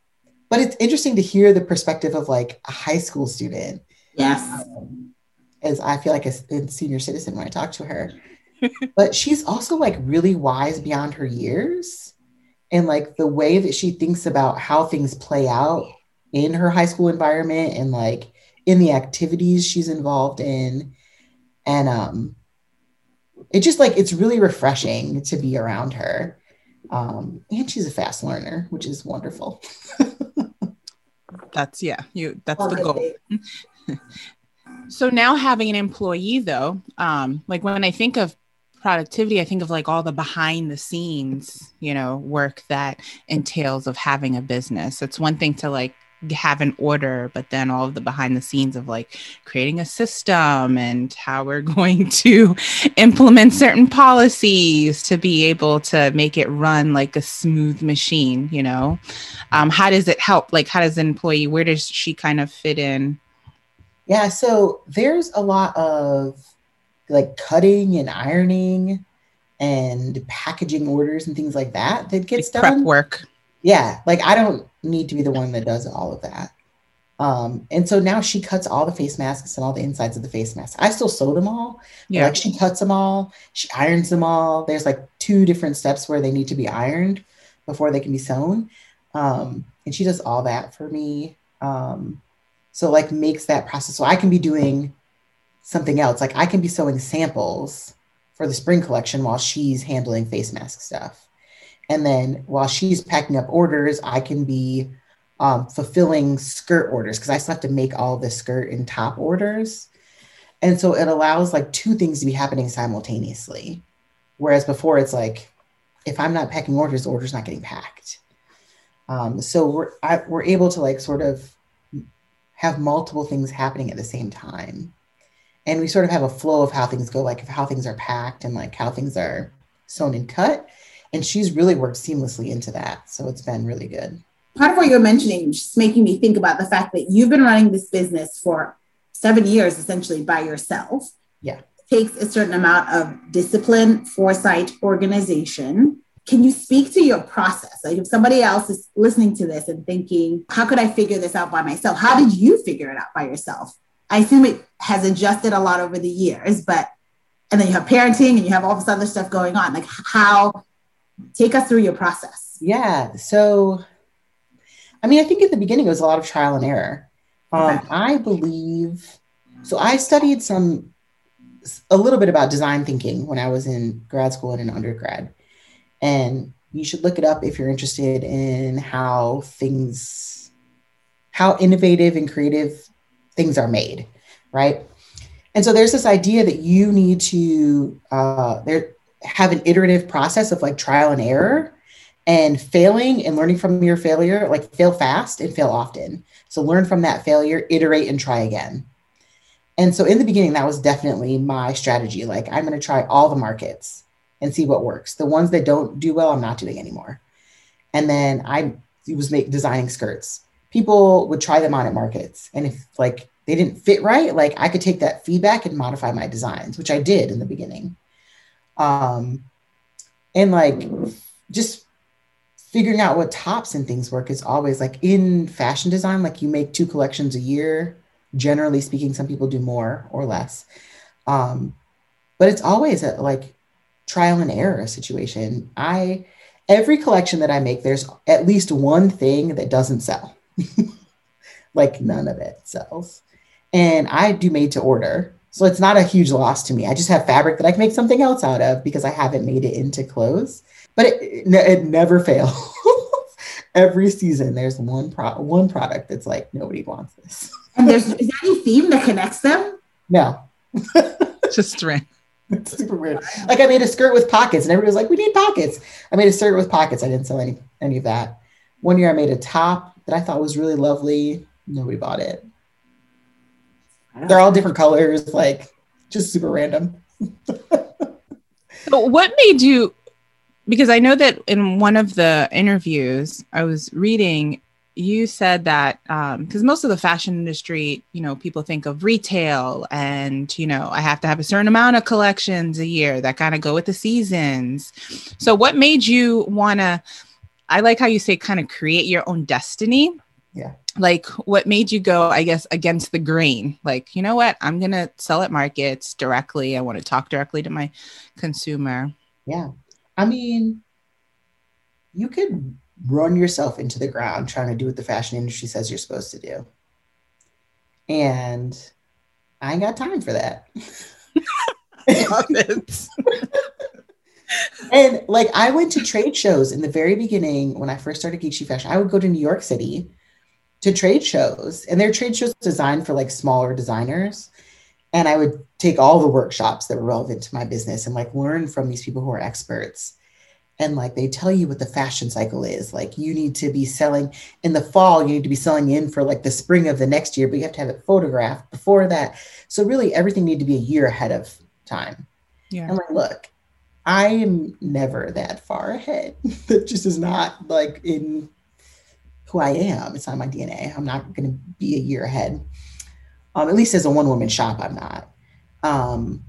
but it's interesting to hear the perspective of like a high school student, Yes. um, as I feel like a senior citizen when I talk to her. but she's also like really wise beyond her years, and like the way that she thinks about how things play out in her high school environment and like in the activities she's involved in, and um, it just like it's really refreshing to be around her. Um, and she's a fast learner, which is wonderful. That's yeah, you that's the goal. So now having an employee though, um, like when I think of productivity, I think of like all the behind the scenes, you know, work that entails of having a business. It's one thing to like have an order, but then all of the behind the scenes of like creating a system and how we're going to implement certain policies to be able to make it run like a smooth machine, you know. Um, how does it help? Like, how does an employee, where does she kind of fit in? Yeah, so there's a lot of like cutting and ironing and packaging orders and things like that that gets Like prep done. work. Yeah, like I don't need to be the one that does all of that. Um, and so now she cuts all the face masks and all the insides of the face masks. I still sew them all. Yeah. Like she cuts them all, she irons them all. There's like two different steps where they need to be ironed before they can be sewn. Um, and she does all that for me. Um, so like makes that process so I can be doing something else. Like I can be sewing samples for the spring collection while she's handling face mask stuff. And then while she's packing up orders, I can be um, fulfilling skirt orders because I still have to make all the skirt and top orders. And so it allows like two things to be happening simultaneously. Whereas before it's like, if I'm not packing orders, the order's not getting packed. Um, so we're I, we're able to like sort of have multiple things happening at the same time, and we sort of have a flow of how things go, like how things are packed and like how things are sewn and cut. And she's really worked seamlessly into that. So it's been really good. Part of what you're mentioning just making me think about the fact that you've been running this business for seven years essentially by yourself. Yeah. It takes a certain amount of discipline, foresight, organization. Can you speak to your process? Like if somebody else is listening to this and thinking, how could I figure this out by myself? How did you figure it out by yourself? I assume it has adjusted a lot over the years, but and then you have parenting and you have all this other stuff going on. Like how take us through your process. Yeah. So I mean, I think at the beginning it was a lot of trial and error. Um, okay. I believe so. I studied some a little bit about design thinking when I was in grad school and in undergrad, and you should look it up if you're interested in how things, how innovative and creative things are made, right? And so there's this idea that you need to uh, there have an iterative process of like trial and error and failing and learning from your failure, like fail fast and fail often. So learn from that failure, iterate and try again. And so in the beginning, that was definitely my strategy. Like I'm going to try all the markets and see what works. The ones that don't do well, I'm not doing anymore. And then I was make designing skirts people would try them on at markets. And if like they didn't fit right, like I could take that feedback and modify my designs, which I did in the beginning. Um, and like just figuring out what tops and things work is always like in fashion design, like you make two collections a year. Generally speaking, some people do more or less. Um, but it's always a like trial and error situation. I every collection that I make, there's at least one thing that doesn't sell. like none of it sells. And I do made to order. So it's not a huge loss to me. I just have fabric that I can make something else out of because I haven't made it into clothes. But it, it, it never fails. Every season, there's one pro- one product that's like nobody wants this. And there's is there any theme that connects them? No, just strange. It's super weird. Like I made a skirt with pockets, and everybody was like, "We need pockets." I made a skirt with pockets. I didn't sell any any of that. One year, I made a top that I thought was really lovely. Nobody bought it. They're all different colors, like just super random. so what made you because I know that in one of the interviews I was reading, you said that because um, most of the fashion industry, you know, people think of retail and, you know, I have to have a certain amount of collections a year that kind of go with the seasons. So, what made you want to I like how you say kind of create your own destiny. Yeah. Like what made you go, I guess, against the grain? Like, you know what? I'm going to sell at markets directly. I want to talk directly to my consumer. Yeah. I mean, you could run yourself into the ground trying to do what the fashion industry says you're supposed to do. And I ain't got time for that. And like I went to trade shows in the very beginning when I first started Geek Chic Fashion. I would go to New York City to trade shows, and they're trade shows designed for like smaller designers. And I would take all the workshops that were relevant to my business and like learn from these people who are experts. And like they tell you what the fashion cycle is. Like you need to be selling in the fall, you need to be selling in for like the spring of the next year, but you have to have it photographed before that. So really everything need to be a year ahead of time. Yeah. And like, look, I am never that far ahead. that just is not like in who I am. It's not my DNA. I'm not going to be a year ahead. Um, at least as a one woman shop, I'm not. Um,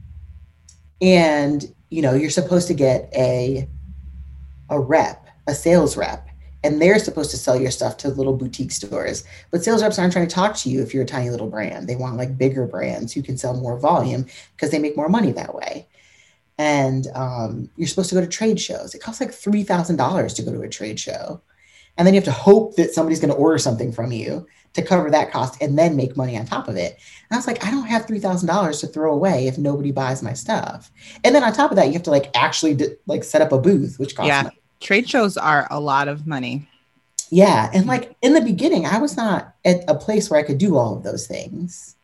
and you know, you're supposed to get a a rep, a sales rep, and they're supposed to sell your stuff to little boutique stores. But sales reps aren't trying to talk to you if you're a tiny little brand. They want like bigger brands who can sell more volume because they make more money that way and um, you're supposed to go to trade shows. It costs like three thousand dollars to go to a trade show, and then you have to hope that somebody's going to order something from you to cover that cost, and then make money on top of it. And I was like, I don't have three thousand dollars to throw away if nobody buys my stuff. And then on top of that, you have to like actually like set up a booth, which costs yeah. Money. Trade shows are a lot of money. Yeah, and like in the beginning, I was not at a place where I could do all of those things.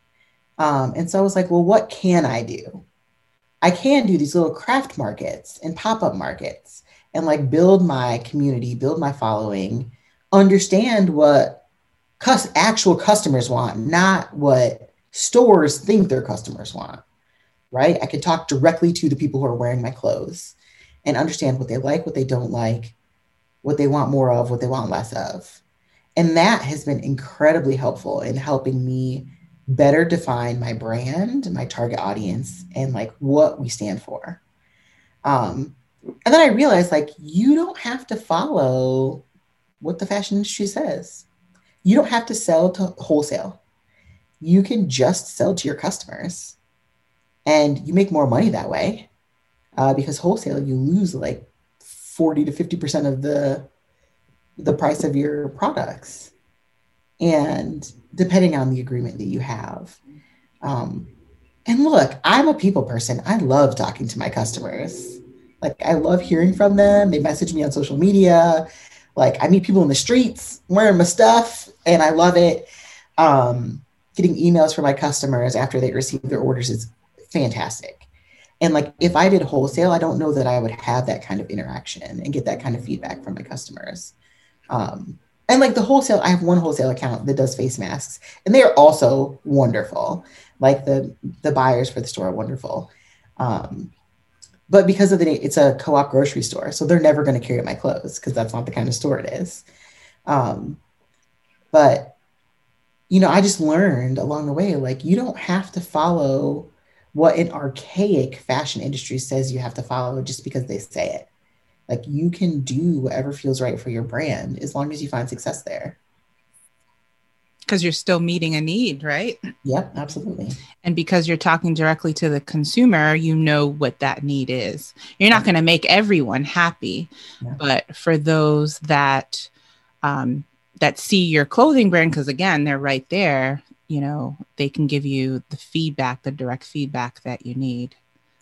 Um, and so I was like, well, what can I do? I can do these little craft markets and pop up markets and like build my community, build my following, understand what cus- actual customers want, not what stores think their customers want, right? I can talk directly to the people who are wearing my clothes and understand what they like, what they don't like, what they want more of, what they want less of. And that has been incredibly helpful in helping me better define my brand, my target audience, and like what we stand for. Um, and then I realized like you don't have to follow what the fashion industry says. You don't have to sell to wholesale. You can just sell to your customers and you make more money that way uh, because wholesale you lose like 40 to 50% of the the price of your products and depending on the agreement that you have um, and look i'm a people person i love talking to my customers like i love hearing from them they message me on social media like I meet people in the streets wearing my stuff, and I love it. Um, getting emails from my customers after they receive their orders is fantastic. And like if I did wholesale, I don't know that I would have that kind of interaction and get that kind of feedback from my customers. Um, and like the wholesale, I have one wholesale account that does face masks, and they are also wonderful. Like the the buyers for the store are wonderful. Um, but because of the it's a co-op grocery store so they're never going to carry my clothes because that's not the kind of store it is. Um, but you know i just learned along the way like you don't have to follow what an archaic fashion industry says you have to follow just because they say it. Like you can do whatever feels right for your brand as long as you find success there because you're still meeting a need, right? Yep, absolutely. And because you're talking directly to the consumer, you know what that need is. You're not going to make everyone happy, yeah. but for those that um, that see your clothing brand, because again, they're right there. You know, they can give you the feedback, the direct feedback that you need.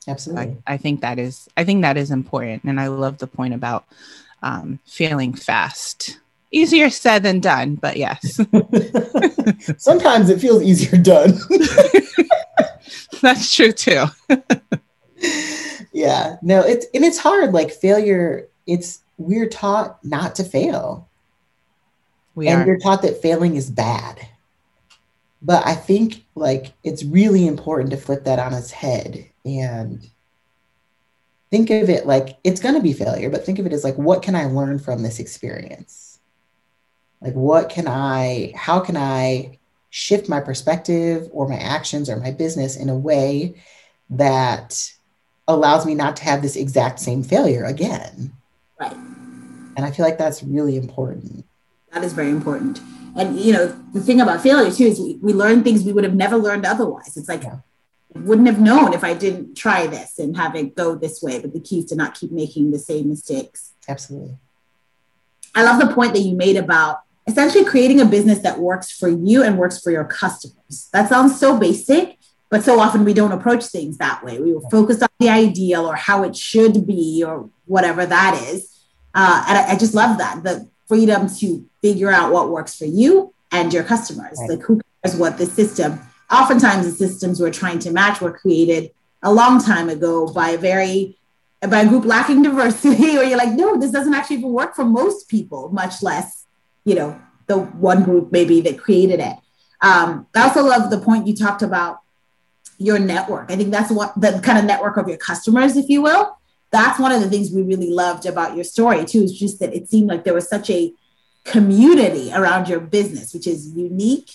Absolutely. I, I think that is. I think that is important, and I love the point about um, failing fast easier said than done, but yes. Sometimes it feels easier done. That's true too. yeah. No, it's and it's hard. Like failure, it's we're taught not to fail. We and are. we're taught that failing is bad. But I think like it's really important to flip that on its head and think of it like it's going to be failure, but think of it as like, what can I learn from this experience? Like, what can I, how can I shift my perspective or my actions or my business in a way that allows me not to have this exact same failure again? Right. And I feel like that's really important. That is very important. And, you know, the thing about failure too is we, we learn things we would have never learned otherwise. It's like, yeah. Wouldn't have known if I didn't try this and have it go this way. But the key is to not keep making the same mistakes. Absolutely. I love the point that you made about essentially creating a business that works for you and works for your customers. That sounds so basic, but so often we don't approach things that way. We were focused on the ideal or how it should be or whatever that is. Uh, and I, I, just love that the freedom to figure out what works for you and your customers. Right. Like, who cares what the system? Oftentimes, the systems we're trying to match were created a long time ago by a very by a group lacking diversity, or you're like, no, this doesn't actually even work for most people, much less you know, the one group maybe that created it. Um, I also love the point you talked about your network. I think that's what the kind of network of your customers, if you will. That's one of the things we really loved about your story too, is just that it seemed like there was such a community around your business, which is unique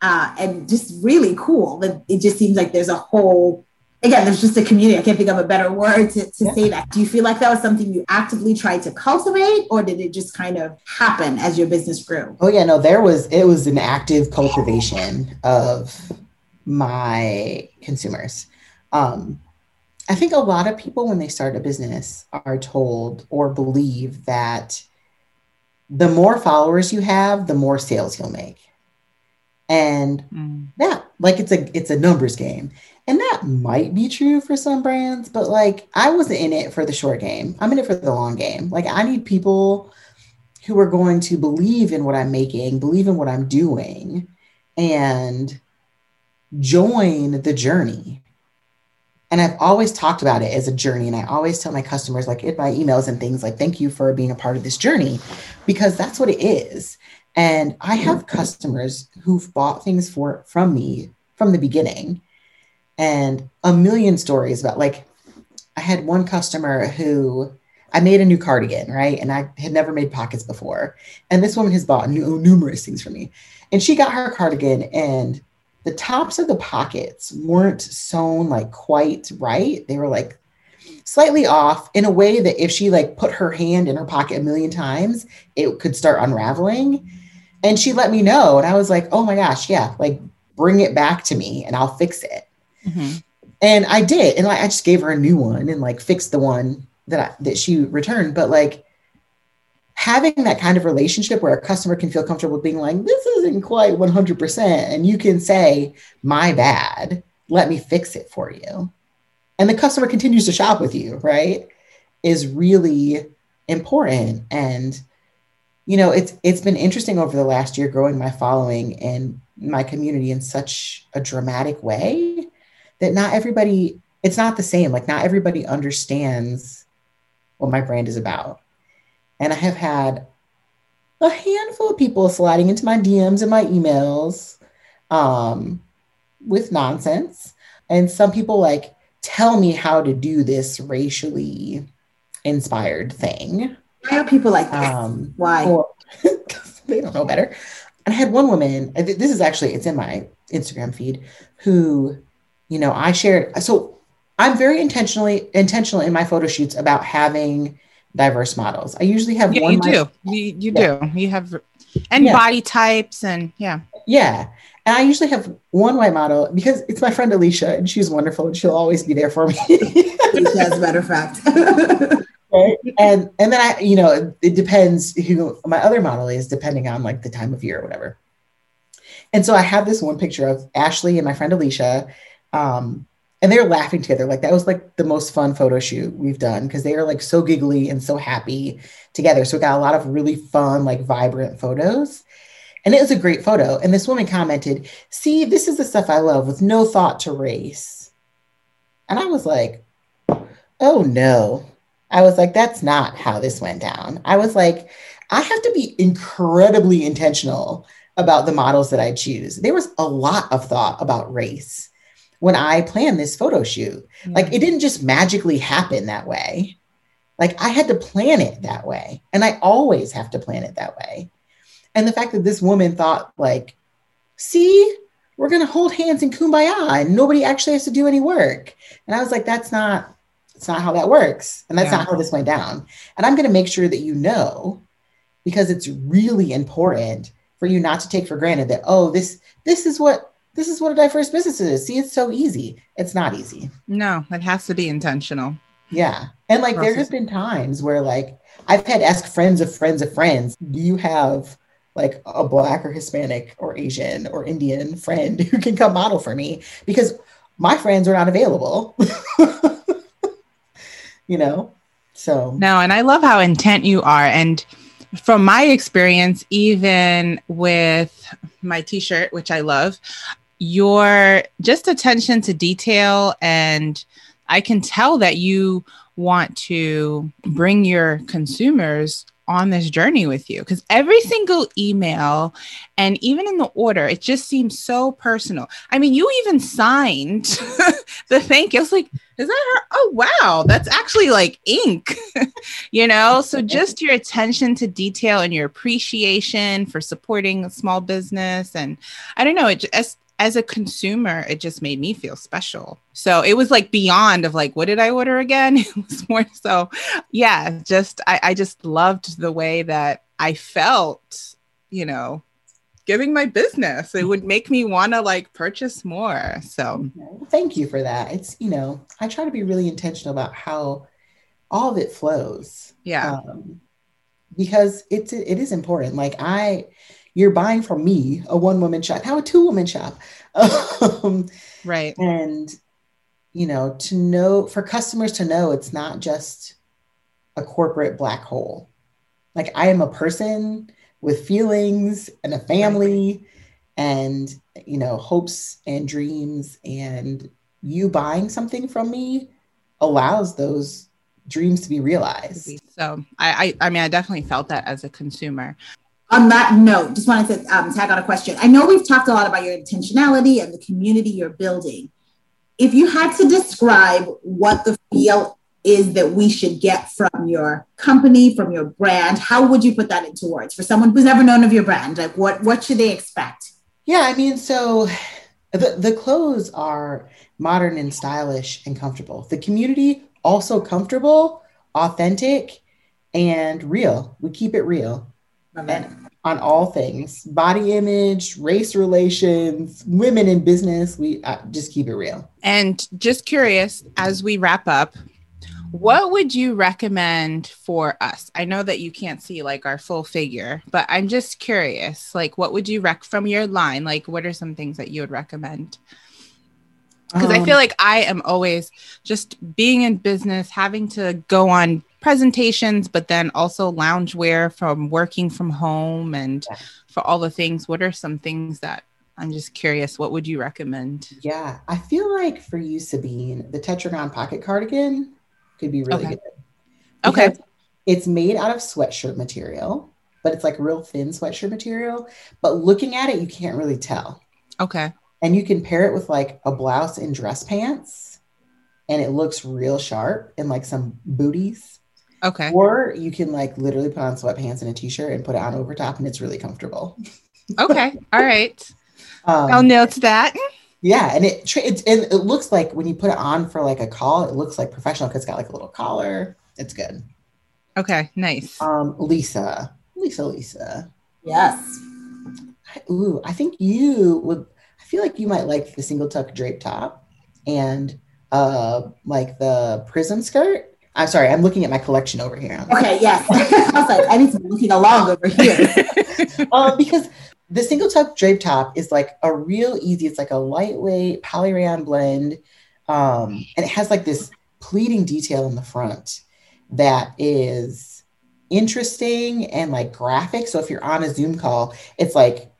uh, and just really cool. That it just seems like there's a whole again, there's just a community. I can't think of a better word to, to yeah. say that. Do you feel like that was something you actively tried to cultivate, or did it just kind of happen as your business grew? Oh yeah, no, there was it was an active cultivation of my consumers. Um, I think a lot of people when they start a business are told or believe that the more followers you have, the more sales you'll make. And mm. that like it's a it's a numbers game. And that might be true for some brands, but like I wasn't in it for the short game. I'm in it for the long game. Like I need people who are going to believe in what I'm making, believe in what I'm doing, and join the journey. And I've always talked about it as a journey. And I always tell my customers, like in my emails and things, like, thank you for being a part of this journey, because that's what it is. And I have mm-hmm. customers who've bought things for from me from the beginning. And a million stories about like, I had one customer who I made a new cardigan, right? And I had never made pockets before. And this woman has bought numerous things for me. And she got her cardigan, and the tops of the pockets weren't sewn like quite right. They were like slightly off in a way that if she like put her hand in her pocket a million times, it could start unraveling. And she let me know. And I was like, oh my gosh, yeah, like bring it back to me and I'll fix it. Mm-hmm. And I did. And like, I just gave her a new one and like fixed the one that I, that she returned. But like having that kind of relationship where a customer can feel comfortable being like, this isn't quite 100%. And you can say, my bad, let me fix it for you. And the customer continues to shop with you, right? Is really important. And, you know, it's it's been interesting over the last year growing my following and my community in such a dramatic way that not everybody, it's not the same. Like not everybody understands what my brand is about and I have had a handful of people sliding into my DMs and my emails um, with nonsense. And some people like tell me how to do this racially inspired thing. Why are people like this? Um, Why? Or, they don't know better. And I had one woman, this is actually, it's in my Instagram feed, who, you know, I shared. So I'm very intentionally intentional in my photo shoots about having diverse models. I usually have yeah, one. You do. You, you yeah. do. You have, and yeah. body types and yeah. Yeah. And I usually have one white model because it's my friend Alicia and she's wonderful and she'll always be there for me. as a matter of fact. right? And and then I, you know, it depends who my other model is, depending on like the time of year or whatever. And so I have this one picture of Ashley and my friend Alicia. Um, and they're laughing together. Like that was like the most fun photo shoot we've done because they are like so giggly and so happy together. So we got a lot of really fun, like vibrant photos. And it was a great photo. And this woman commented, See, this is the stuff I love with no thought to race. And I was like, Oh no. I was like, That's not how this went down. I was like, I have to be incredibly intentional about the models that I choose. There was a lot of thought about race when I planned this photo shoot. Mm-hmm. Like it didn't just magically happen that way. Like I had to plan it that way. And I always have to plan it that way. And the fact that this woman thought, like, see, we're going to hold hands in kumbaya and nobody actually has to do any work. And I was like, that's not, it's not how that works. And that's yeah. not how this went down. And I'm going to make sure that you know, because it's really important for you not to take for granted that, oh, this, this is what this is what a diverse business is. See, it's so easy. It's not easy. No, it has to be intentional. Yeah. And like there have been times where like I've had ask friends of friends of friends, do you have like a black or Hispanic or Asian or Indian friend who can come model for me? Because my friends are not available. you know? So no, and I love how intent you are. And from my experience, even with my t-shirt, which I love, your just attention to detail and I can tell that you want to bring your consumers on this journey with you. Because every single email and even in the order it just seems so personal. I mean you even signed the thank you. I was like is that her? Oh wow. That's actually like ink you know? So just your attention to detail and your appreciation for supporting a small business and i don't know it just as a consumer, it just made me feel special. So it was like beyond of like, what did I order again? It was more so, yeah, just I, I just loved the way that I felt, you know, giving my business. It would make me want to like purchase more. So thank you for that. It's, you know, I try to be really intentional about how all of it flows. Yeah. Um, because it's it is important. Like I you're buying from me a one woman shop, how a two woman shop. um, right. And, you know, to know for customers to know it's not just a corporate black hole. Like I am a person with feelings and a family right. and, you know, hopes and dreams. And you buying something from me allows those dreams to be realized. So I, I, I mean, I definitely felt that as a consumer on that note, just wanted to um, tag on a question. I know we've talked a lot about your intentionality and the community you're building. If you had to describe what the feel is that we should get from your company, from your brand, how would you put that into words for someone who's never known of your brand? Like, what what should they expect? Yeah, I mean, so the the clothes are modern and stylish and comfortable. The community also comfortable, authentic, and real. We keep it real on all things body image, race relations, women in business. We uh, just keep it real. And just curious, as we wrap up, what would you recommend for us? I know that you can't see like our full figure, but I'm just curious, like what would you rec from your line? Like what are some things that you would recommend? Because um, I feel um, like I am always just being in business, having to go on presentations, but then also loungewear from working from home and yeah. for all the things. What are some things that I'm just curious, what would you recommend? Yeah, I feel like for you, Sabine, the Tetragon pocket cardigan could be really okay. good. Okay. It's made out of sweatshirt material, but it's like real thin sweatshirt material. But looking at it, you can't really tell. Okay. And you can pair it with like a blouse and dress pants, and it looks real sharp and like some booties. Okay. Or you can like literally put on sweatpants and a t-shirt and put it on over top and it's really comfortable. okay. All right. Um, I'll note that. Yeah, and it, it it looks like when you put it on for like a call, it looks like professional because it's got like a little collar. It's good. Okay, nice. Um, Lisa, Lisa, Lisa. Yes. Ooh, I think you would. I feel like you might like the single tuck drape top and uh like the prism skirt. I'm sorry, I'm looking at my collection over here. Okay, yes. I was like, I need to be looking along over here. um, because the single tuck drape top is like a real easy, it's like a lightweight poly rayon blend. Um, and it has like this pleating detail in the front that is interesting and like graphic. So if you're on a Zoom call, it's like,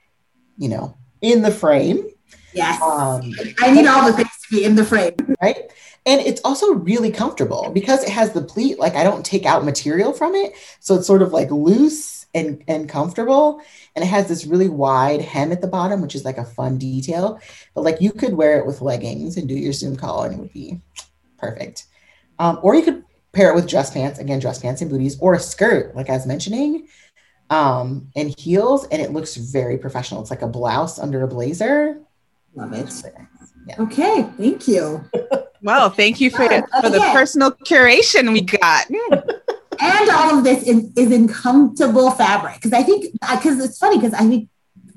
you know, in the frame. Yes. Um, I need all the things be in the frame. Right. And it's also really comfortable because it has the pleat. Like I don't take out material from it. So it's sort of like loose and, and comfortable. And it has this really wide hem at the bottom, which is like a fun detail. But like you could wear it with leggings and do your Zoom call and it would be perfect. Um, or you could pair it with dress pants, again, dress pants and booties, or a skirt, like I was mentioning, um, and heels. And it looks very professional. It's like a blouse under a blazer. Love it. Yeah. Okay, thank you. Well, thank you for, for the personal curation we got. and all of this is, is in comfortable fabric. Because I think, uh, because it's funny, because I think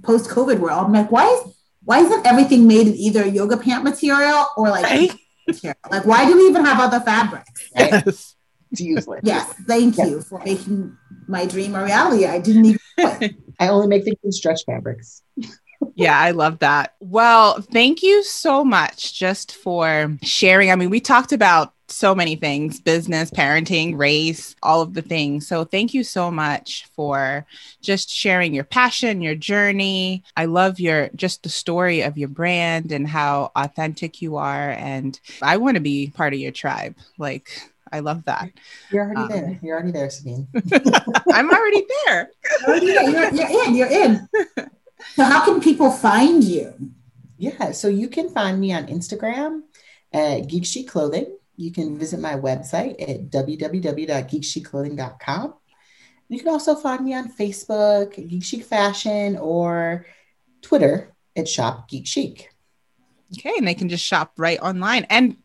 post COVID world, I'm like, why is why isn't everything made in either yoga pant material or like right? material? Like, why do we even have other fabrics? Right? Yes. It's useless. Yes, thank yes. you for making my dream a reality. I didn't even. I only make things in stretch fabrics yeah, I love that. Well, thank you so much just for sharing. I mean, we talked about so many things business, parenting, race, all of the things. So, thank you so much for just sharing your passion, your journey. I love your just the story of your brand and how authentic you are. And I want to be part of your tribe. Like, I love that. You're already um, there. You're already there, Sabine. I'm already there. You're, you're, you're in. You're in. So, how can people find you? Yeah, so you can find me on Instagram at Geek Chic Clothing. You can visit my website at www.geekchicclothing.com. You can also find me on Facebook, Geek Chic Fashion, or Twitter at Shop Geek Chic. Okay, and they can just shop right online. And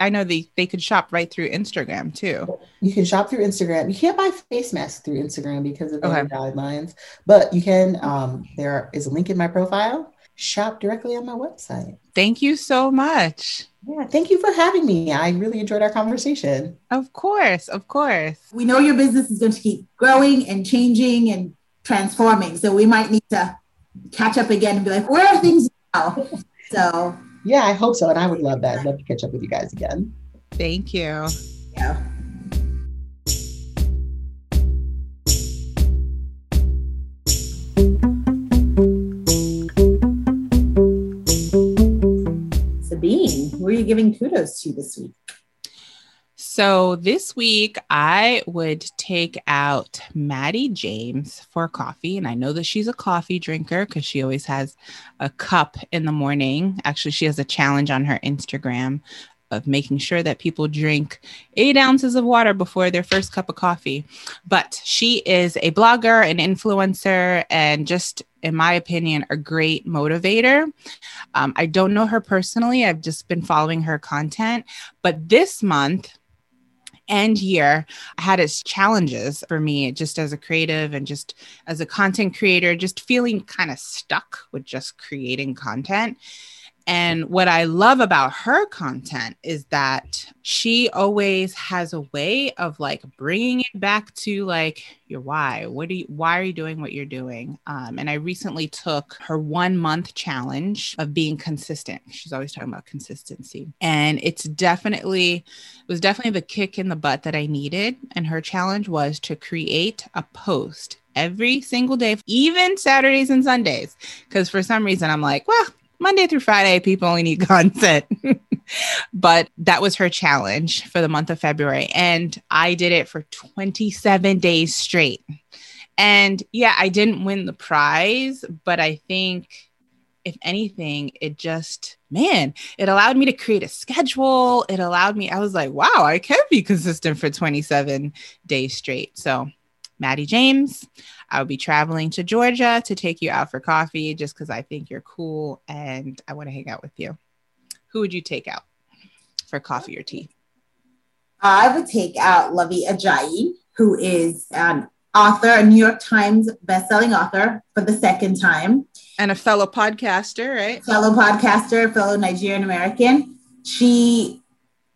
I know they, they could shop right through Instagram too. You can shop through Instagram. You can't buy face masks through Instagram because of the okay. guidelines, but you can. Um, there is a link in my profile. Shop directly on my website. Thank you so much. Yeah, thank you for having me. I really enjoyed our conversation. Of course, of course. We know your business is going to keep growing and changing and transforming. So we might need to catch up again and be like, where are things now? So yeah, I hope so. And I would love that. I'd love to catch up with you guys again. Thank you. Yeah. Sabine, who are you giving kudos to this week? So this week I would take out Maddie James for coffee. And I know that she's a coffee drinker because she always has a cup in the morning. Actually, she has a challenge on her Instagram of making sure that people drink eight ounces of water before their first cup of coffee. But she is a blogger, an influencer, and just, in my opinion, a great motivator. Um, I don't know her personally, I've just been following her content. But this month, and year had its challenges for me just as a creative and just as a content creator just feeling kind of stuck with just creating content and what I love about her content is that she always has a way of like bringing it back to like your why. What do you, why are you doing what you're doing? Um, and I recently took her one month challenge of being consistent. She's always talking about consistency. And it's definitely, it was definitely the kick in the butt that I needed. And her challenge was to create a post every single day, even Saturdays and Sundays. Because for some reason, I'm like, well, Monday through Friday, people only need content. but that was her challenge for the month of February. And I did it for 27 days straight. And yeah, I didn't win the prize, but I think if anything, it just, man, it allowed me to create a schedule. It allowed me, I was like, wow, I can be consistent for 27 days straight. So, Maddie James, I'll be traveling to Georgia to take you out for coffee just because I think you're cool and I want to hang out with you. Who would you take out for coffee or tea? I would take out Luvvie Ajayi, who is an author, a New York Times bestselling author for the second time. And a fellow podcaster, right? Fellow podcaster, fellow Nigerian American. She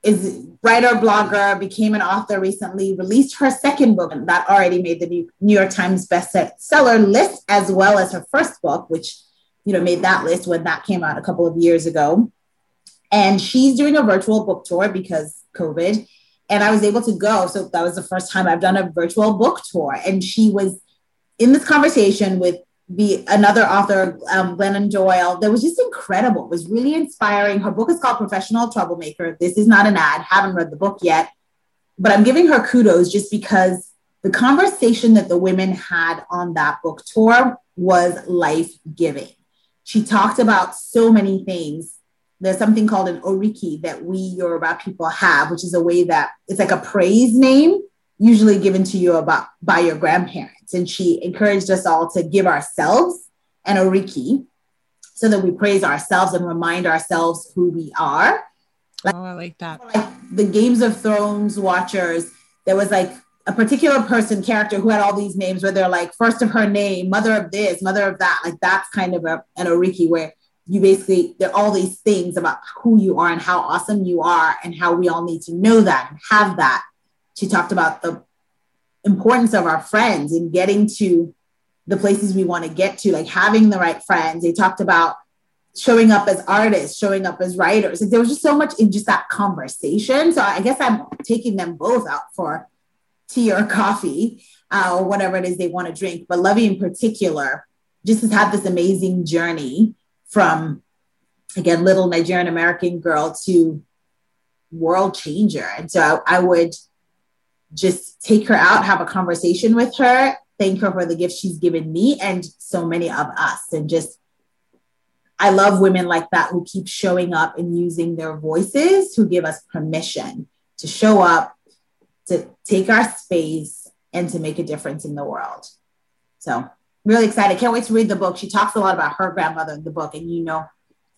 is writer, blogger, became an author recently, released her second book that already made the New York Times bestseller list, as well as her first book, which you know made that list when that came out a couple of years ago. And she's doing a virtual book tour because COVID. And I was able to go. So that was the first time I've done a virtual book tour. And she was in this conversation with the another author, um, Glennon Doyle, that was just incredible. It was really inspiring. Her book is called Professional Troublemaker. This is not an ad. Haven't read the book yet, but I'm giving her kudos just because the conversation that the women had on that book tour was life giving. She talked about so many things. There's something called an oriki that we Yoruba people have, which is a way that it's like a praise name usually given to you about by your grandparents. And she encouraged us all to give ourselves an oriki so that we praise ourselves and remind ourselves who we are. Like, oh, I like that. Like the Games of Thrones watchers, there was like a particular person character who had all these names where they're like first of her name, mother of this, mother of that. Like that's kind of a, an oriki where you basically there are all these things about who you are and how awesome you are and how we all need to know that and have that she talked about the importance of our friends and getting to the places we want to get to, like having the right friends. They talked about showing up as artists, showing up as writers. Like there was just so much in just that conversation. So I guess I'm taking them both out for tea or coffee uh, or whatever it is they want to drink. But Luvvie in particular just has had this amazing journey from, again, little Nigerian American girl to world changer. And so I, I would just take her out, have a conversation with her, thank her for the gift she's given me and so many of us. And just, I love women like that who keep showing up and using their voices, who give us permission to show up, to take our space, and to make a difference in the world. So, really excited. Can't wait to read the book. She talks a lot about her grandmother in the book, and you know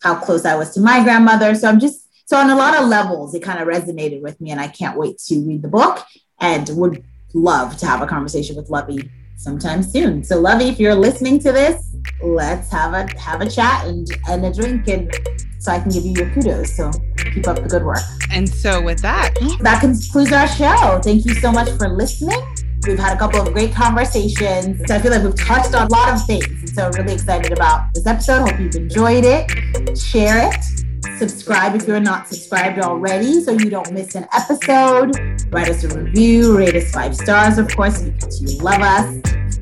how close I was to my grandmother. So, I'm just so on a lot of levels, it kind of resonated with me, and I can't wait to read the book and would love to have a conversation with Luvvie sometime soon. So Luvvie, if you're listening to this, let's have a have a chat and and a drink and so I can give you your kudos. So keep up the good work. And so with that, that concludes our show. Thank you so much for listening. We've had a couple of great conversations. So I feel like we've touched on a lot of things. And so really excited about this episode. Hope you've enjoyed it. Share it Subscribe if you're not subscribed already so you don't miss an episode. Write us a review, rate us five stars, of course, because you love us.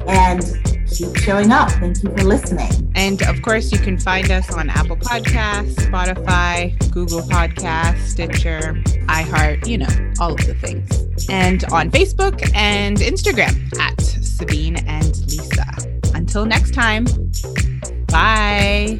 And keep showing up. Thank you for listening. And of course, you can find us on Apple Podcasts, Spotify, Google Podcasts, Stitcher, iHeart, you know, all of the things. And on Facebook and Instagram at Sabine and Lisa. Until next time, bye.